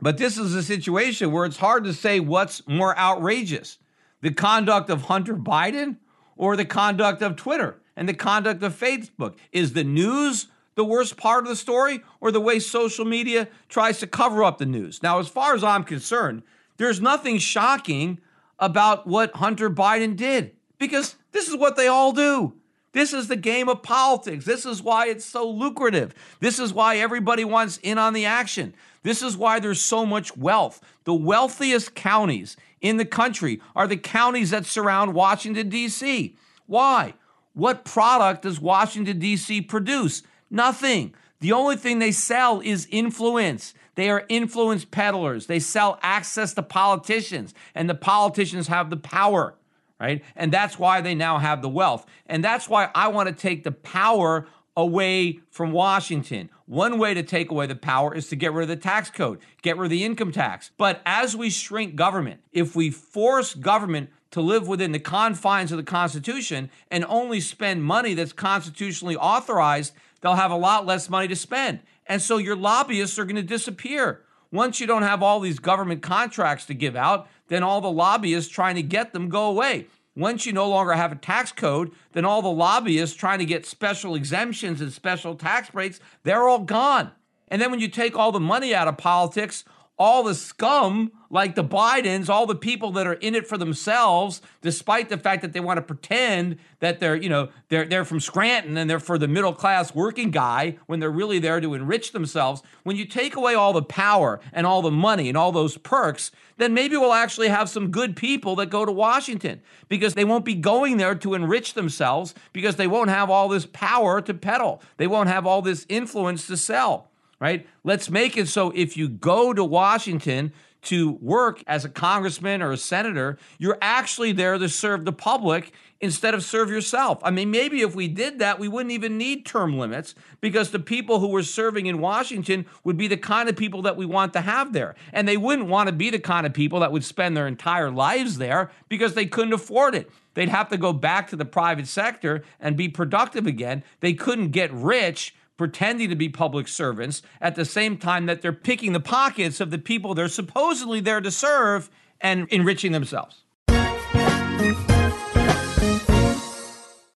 But this is a situation where it's hard to say what's more outrageous the conduct of Hunter Biden or the conduct of Twitter and the conduct of Facebook. Is the news the worst part of the story or the way social media tries to cover up the news? Now, as far as I'm concerned, there's nothing shocking about what Hunter Biden did because this is what they all do. This is the game of politics. This is why it's so lucrative. This is why everybody wants in on the action. This is why there's so much wealth. The wealthiest counties in the country are the counties that surround Washington, D.C. Why? What product does Washington, D.C. produce? Nothing. The only thing they sell is influence. They are influence peddlers. They sell access to politicians, and the politicians have the power right? And that's why they now have the wealth. And that's why I want to take the power away from Washington. One way to take away the power is to get rid of the tax code, get rid of the income tax. But as we shrink government, if we force government to live within the confines of the Constitution and only spend money that's constitutionally authorized, they'll have a lot less money to spend. And so your lobbyists are going to disappear. Once you don't have all these government contracts to give out, then all the lobbyists trying to get them go away. Once you no longer have a tax code, then all the lobbyists trying to get special exemptions and special tax breaks, they're all gone. And then when you take all the money out of politics, all the scum like the Bidens, all the people that are in it for themselves, despite the fact that they want to pretend that they're, you know, they're they're from Scranton and they're for the middle class working guy when they're really there to enrich themselves. When you take away all the power and all the money and all those perks, then maybe we'll actually have some good people that go to Washington because they won't be going there to enrich themselves because they won't have all this power to peddle. They won't have all this influence to sell right? Let's make it so if you go to Washington to work as a congressman or a senator, you're actually there to serve the public instead of serve yourself. I mean, maybe if we did that, we wouldn't even need term limits because the people who were serving in Washington would be the kind of people that we want to have there. And they wouldn't want to be the kind of people that would spend their entire lives there because they couldn't afford it. They'd have to go back to the private sector and be productive again. They couldn't get rich pretending to be public servants at the same time that they're picking the pockets of the people they're supposedly there to serve and enriching themselves.